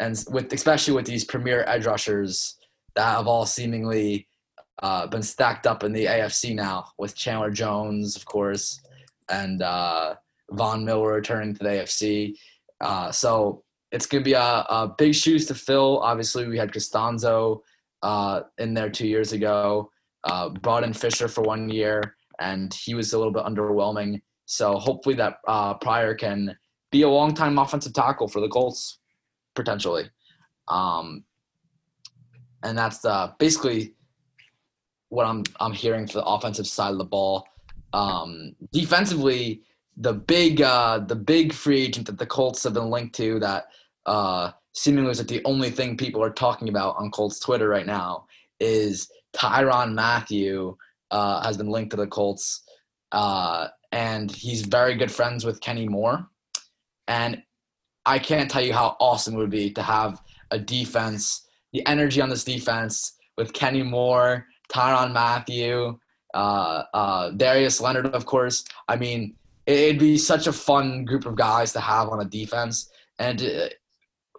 and with especially with these premier edge rushers that have all seemingly uh, been stacked up in the AFC now, with Chandler Jones, of course, and uh, Von Miller returning to the AFC. Uh, so it's going to be a, a, big shoes to fill. Obviously, we had Castonzo uh, in there two years ago. Uh, brought in Fisher for one year, and he was a little bit underwhelming. So hopefully that uh, Pryor can be a long-time offensive tackle for the Colts potentially. Um, and that's uh, basically what I'm I'm hearing for the offensive side of the ball. Um, defensively, the big uh, the big free agent that the Colts have been linked to that uh, seemingly is the only thing people are talking about on Colts Twitter right now is Tyrann Mathieu uh, has been linked to the Colts, uh, and he's very good friends with Kenny Moore, and I can't tell you how awesome it would be to have a defense, the energy on this defense with Kenny Moore, Tyrann Mathieu, uh, uh, Darius Leonard, of course. I mean, it'd be such a fun group of guys to have on a defense, and uh,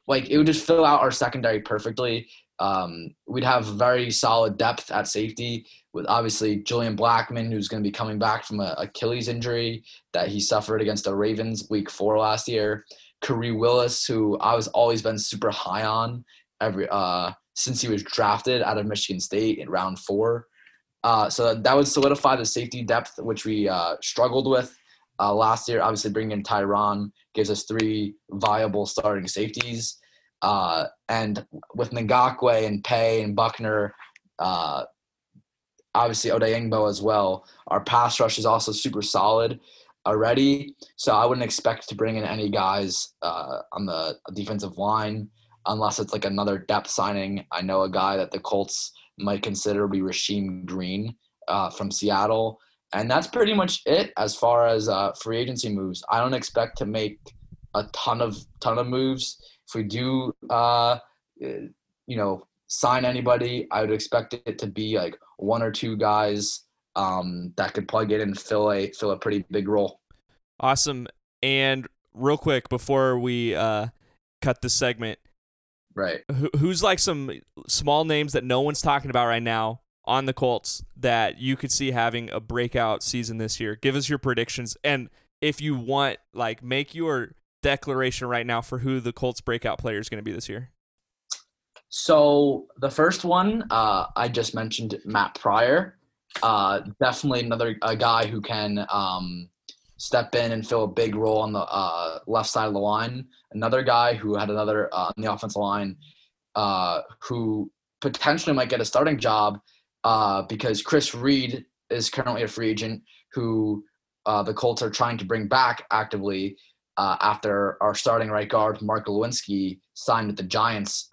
like it would just fill out our secondary perfectly. Um, we'd have very solid depth at safety with obviously Julian Blackmon, who's going to be coming back from a Achilles injury that he suffered against the Ravens week four last year. Khari Willis, who I was always been super high on every uh, since he was drafted out of Michigan State in round four. Uh, so that would solidify the safety depth, which we uh, struggled with uh, last year. Obviously, bringing in Tyrann gives us three viable starting safeties. Uh, and with Ngakoue and Paye and Buckner, uh, obviously Odeyingbo as well, our pass rush is also super solid already. So I wouldn't expect to bring in any guys uh, on the defensive line unless it's like another depth signing. I know a guy that the Colts might consider be Rasheem Green uh, from Seattle. And that's pretty much it as far as uh, free agency moves. I don't expect to make a ton of ton of moves. If we do, uh, you know, sign anybody, I would expect it to be like one or two guys um, that could plug in and fill a fill a pretty big role. Awesome. And real quick before we uh, cut this segment, right? Who, who's like some small names that no one's talking about right now on the Colts that you could see having a breakout season this year? Give us your predictions, and if you want, like, make your declaration right now for who the Colts breakout player is going to be this year. So the first one, uh, I just mentioned Matt Pryor. Uh, definitely another a guy who can um, step in and fill a big role on the uh, left side of the line. Another guy who had another uh, on the offensive line uh, who potentially might get a starting job uh, because Chris Reed is currently a free agent who uh, the Colts are trying to bring back actively uh, after our starting right guard Mark Glowinski signed with the Giants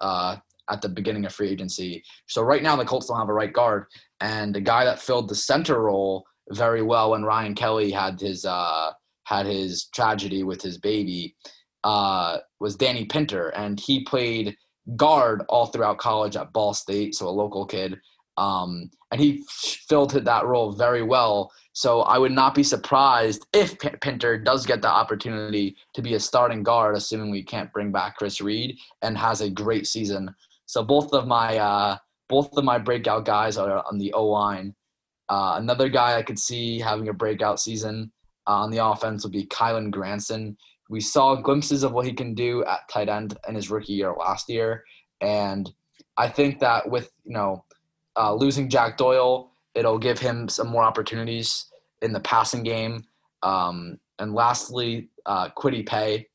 at the beginning of free agency. So right now the Colts don't have a right guard, and the guy that filled the center role very well when Ryan Kelly had his uh, had his tragedy with his baby uh, was Danny Pinter, and he played guard all throughout college at Ball State, so a local kid. Um, and he filled that role very well. So I would not be surprised if P- Pinter does get the opportunity to be a starting guard, assuming we can't bring back Chris Reed and has a great season. So both of my uh, both of my breakout guys are on the O line. Uh, another guy I could see having a breakout season uh, on the offense would be Kylen Granson. We saw glimpses of what he can do at tight end in his rookie year last year, and I think that with you know uh, losing Jack Doyle, it'll give him some more opportunities in the passing game. Um, and lastly, uh, Kwity Paye,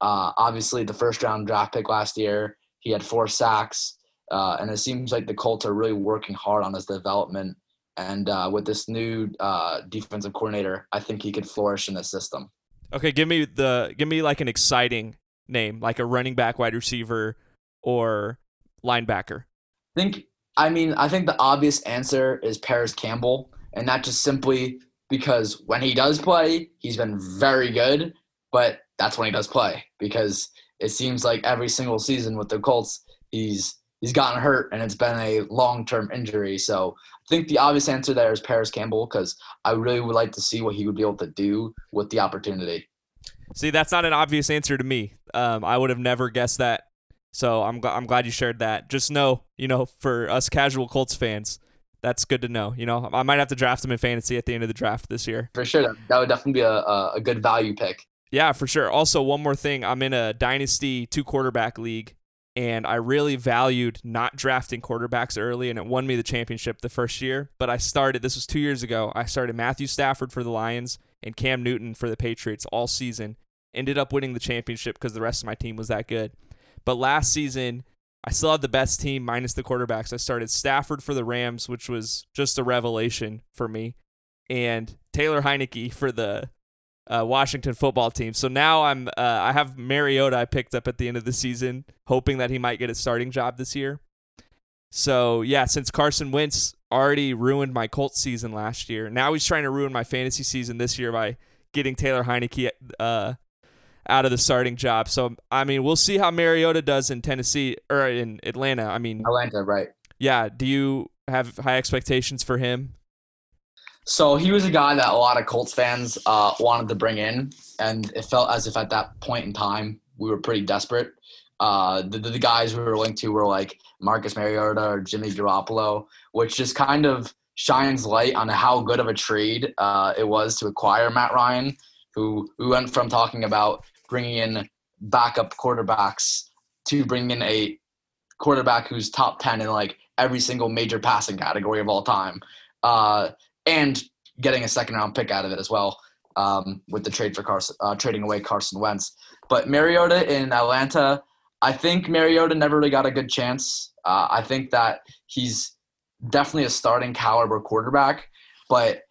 uh, obviously the first round draft pick last year. He had four sacks, uh, and it seems like the Colts are really working hard on his development and uh, with this new uh, defensive coordinator, I think he could flourish in the system. Okay, give me the give me like an exciting name, like a running back, wide receiver, or linebacker. I think I mean I think the obvious answer is Parris Campbell, and not just simply because when he does play, he's been very good, but that's when he does play because it seems like every single season with the Colts, he's he's gotten hurt and it's been a long term injury. So I think the obvious answer there is Parris Campbell because I really would like to see what he would be able to do with the opportunity. See, that's not an obvious answer to me. Um, I would have never guessed that. So I'm gl- I'm glad you shared that. Just know, you know, for us casual Colts fans, that's good to know. You know, I might have to draft him in fantasy at the end of the draft this year. For sure, that would definitely be a, a good value pick. Yeah, for sure. Also, one more thing, I'm in a dynasty two quarterback league, and I really valued not drafting quarterbacks early, and it won me the championship the first year. But I started, this was two years ago, I started Matthew Stafford for the Lions and Cam Newton for the Patriots all season. Ended up winning the championship because the rest of my team was that good. But last season, I still had the best team minus the quarterbacks. I started Stafford for the Rams, which was just a revelation for me, and Taylor Heinicke for the uh, Washington football team. So now I'm uh, I have Mariota I picked up at the end of the season, hoping that he might get a starting job this year. So yeah, since Carson Wentz already ruined my Colts season last year, now he's trying to ruin my fantasy season this year by getting Taylor Heinicke uh, out of the starting job. So I mean, we'll see how Mariota does in Tennessee or in Atlanta. I mean, Atlanta, right? Yeah. Do you have high expectations for him? So he was a guy that a lot of Colts fans uh, wanted to bring in, and it felt as if at that point in time we were pretty desperate. Uh, the, the guys we were linked to were like Marcus Mariota or Jimmy Garoppolo, which just kind of shines light on how good of a trade uh, it was to acquire Matt Ryan, who we went from talking about bringing in backup quarterbacks to bring in a quarterback who's top 10 in like every single major passing category of all time. Uh, and getting a second round pick out of it as well um, with the trade for Carson, uh, trading away Carson Wentz. But Mariota in Atlanta, I think Mariota never really got a good chance. Uh, I think that he's definitely a starting caliber quarterback, but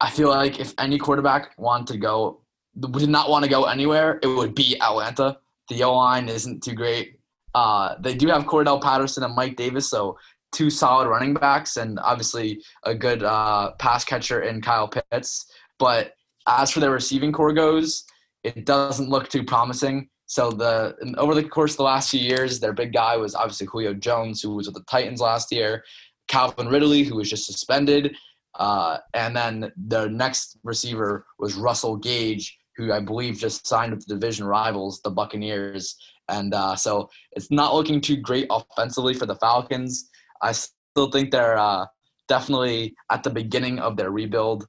I feel like if any quarterback wanted to go, did not want to go anywhere, it would be Atlanta. The O line isn't too great. Uh, they do have Cordarrelle Patterson and Mike Davis, so two solid running backs and obviously a good uh, pass catcher in Kyle Pitts. But as for their receiving corps goes, it doesn't look too promising. So the over the course of the last few years, their big guy was obviously Julio Jones, who was with the Titans last year, Calvin Ridley, who was just suspended, uh, and then the next receiver was Russell Gage, who I believe just signed with the division rivals, the Buccaneers. And uh, so it's not looking too great offensively for the Falcons. I still think they're uh, definitely at the beginning of their rebuild,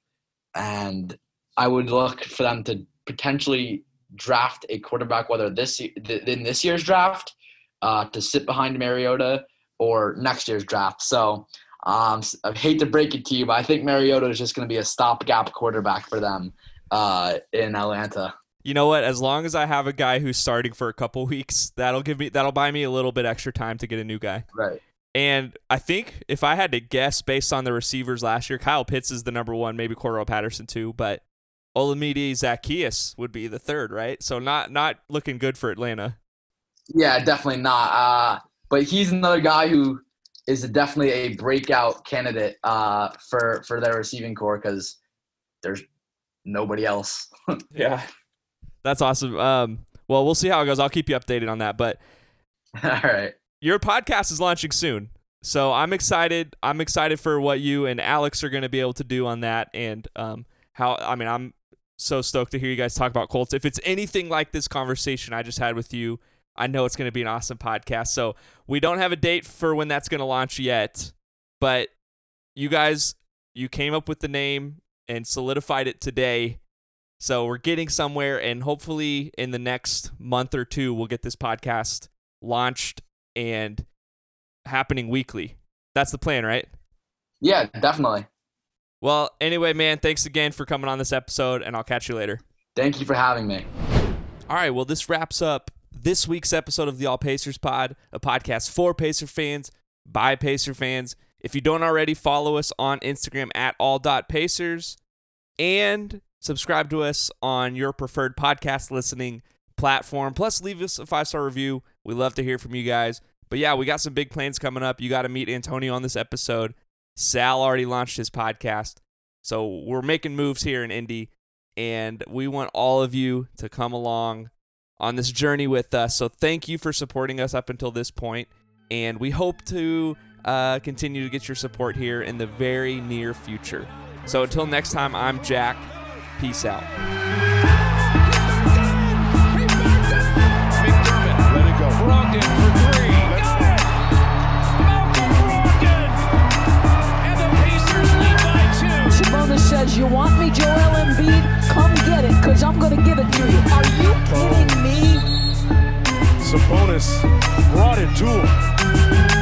and I would look for them to potentially draft a quarterback, whether this in this year's draft uh, to sit behind Mariota or next year's draft. So um, I hate to break it to you, but I think Mariota is just going to be a stopgap quarterback for them uh, in Atlanta. You know what? As long as I have a guy who's starting for a couple [laughs] weeks, that'll give me that'll buy me a little bit extra time to get a new guy. Right. And I think if I had to guess based on the receivers last year, Kyle Pitts is the number one, maybe Cordarrelle Patterson too, but Olamide Zaccheaus would be the third, right? So not not looking good for Atlanta. Yeah, definitely not. Uh, but he's another guy who is definitely a breakout candidate uh, for for their receiving corps because there's nobody else. [laughs] yeah, that's awesome. Um, well, we'll see how it goes. I'll keep you updated on that. But [laughs] all right your podcast is launching soon. So I'm excited. I'm excited for what you and Alex are going to be able to do on that, and um, how. I mean, I'm so stoked to hear you guys talk about Colts. If it's anything like this conversation I just had with you, I know it's going to be an awesome podcast. So we don't have a date for when that's going to launch yet, but you guys, you came up with the name and solidified it today. So we're getting somewhere, and hopefully in the next month or two, we'll get this podcast launched and happening weekly. That's the plan, right? Yeah, definitely. Well, anyway, man, thanks again for coming on this episode, and I'll catch you later. Thank you for having me. All right, well, this wraps up this week's episode of the All Pacers Pod, a podcast for Pacer fans by Pacer fans. If you don't already, follow us on Instagram at all.pacers and subscribe to us on your preferred podcast listening platform. Plus, leave us a five star review. We love to hear from you guys. But yeah, we got some big plans coming up. You got to meet Antonio on this episode. Sal already launched his podcast. So we're making moves here in Indy, and we want all of you to come along on this journey with us. So thank you for supporting us up until this point, and we hope to uh, continue to get your support here in the very near future. So until next time, I'm Jack. Peace out. Brogdon for three. Got it! Malcolm Brogdon! And the Pacers lead by two. Sabonis says, you want me, Joel Embiid? Come get it, because I'm going to give it to you. Are you kidding me? Sabonis brought it to him.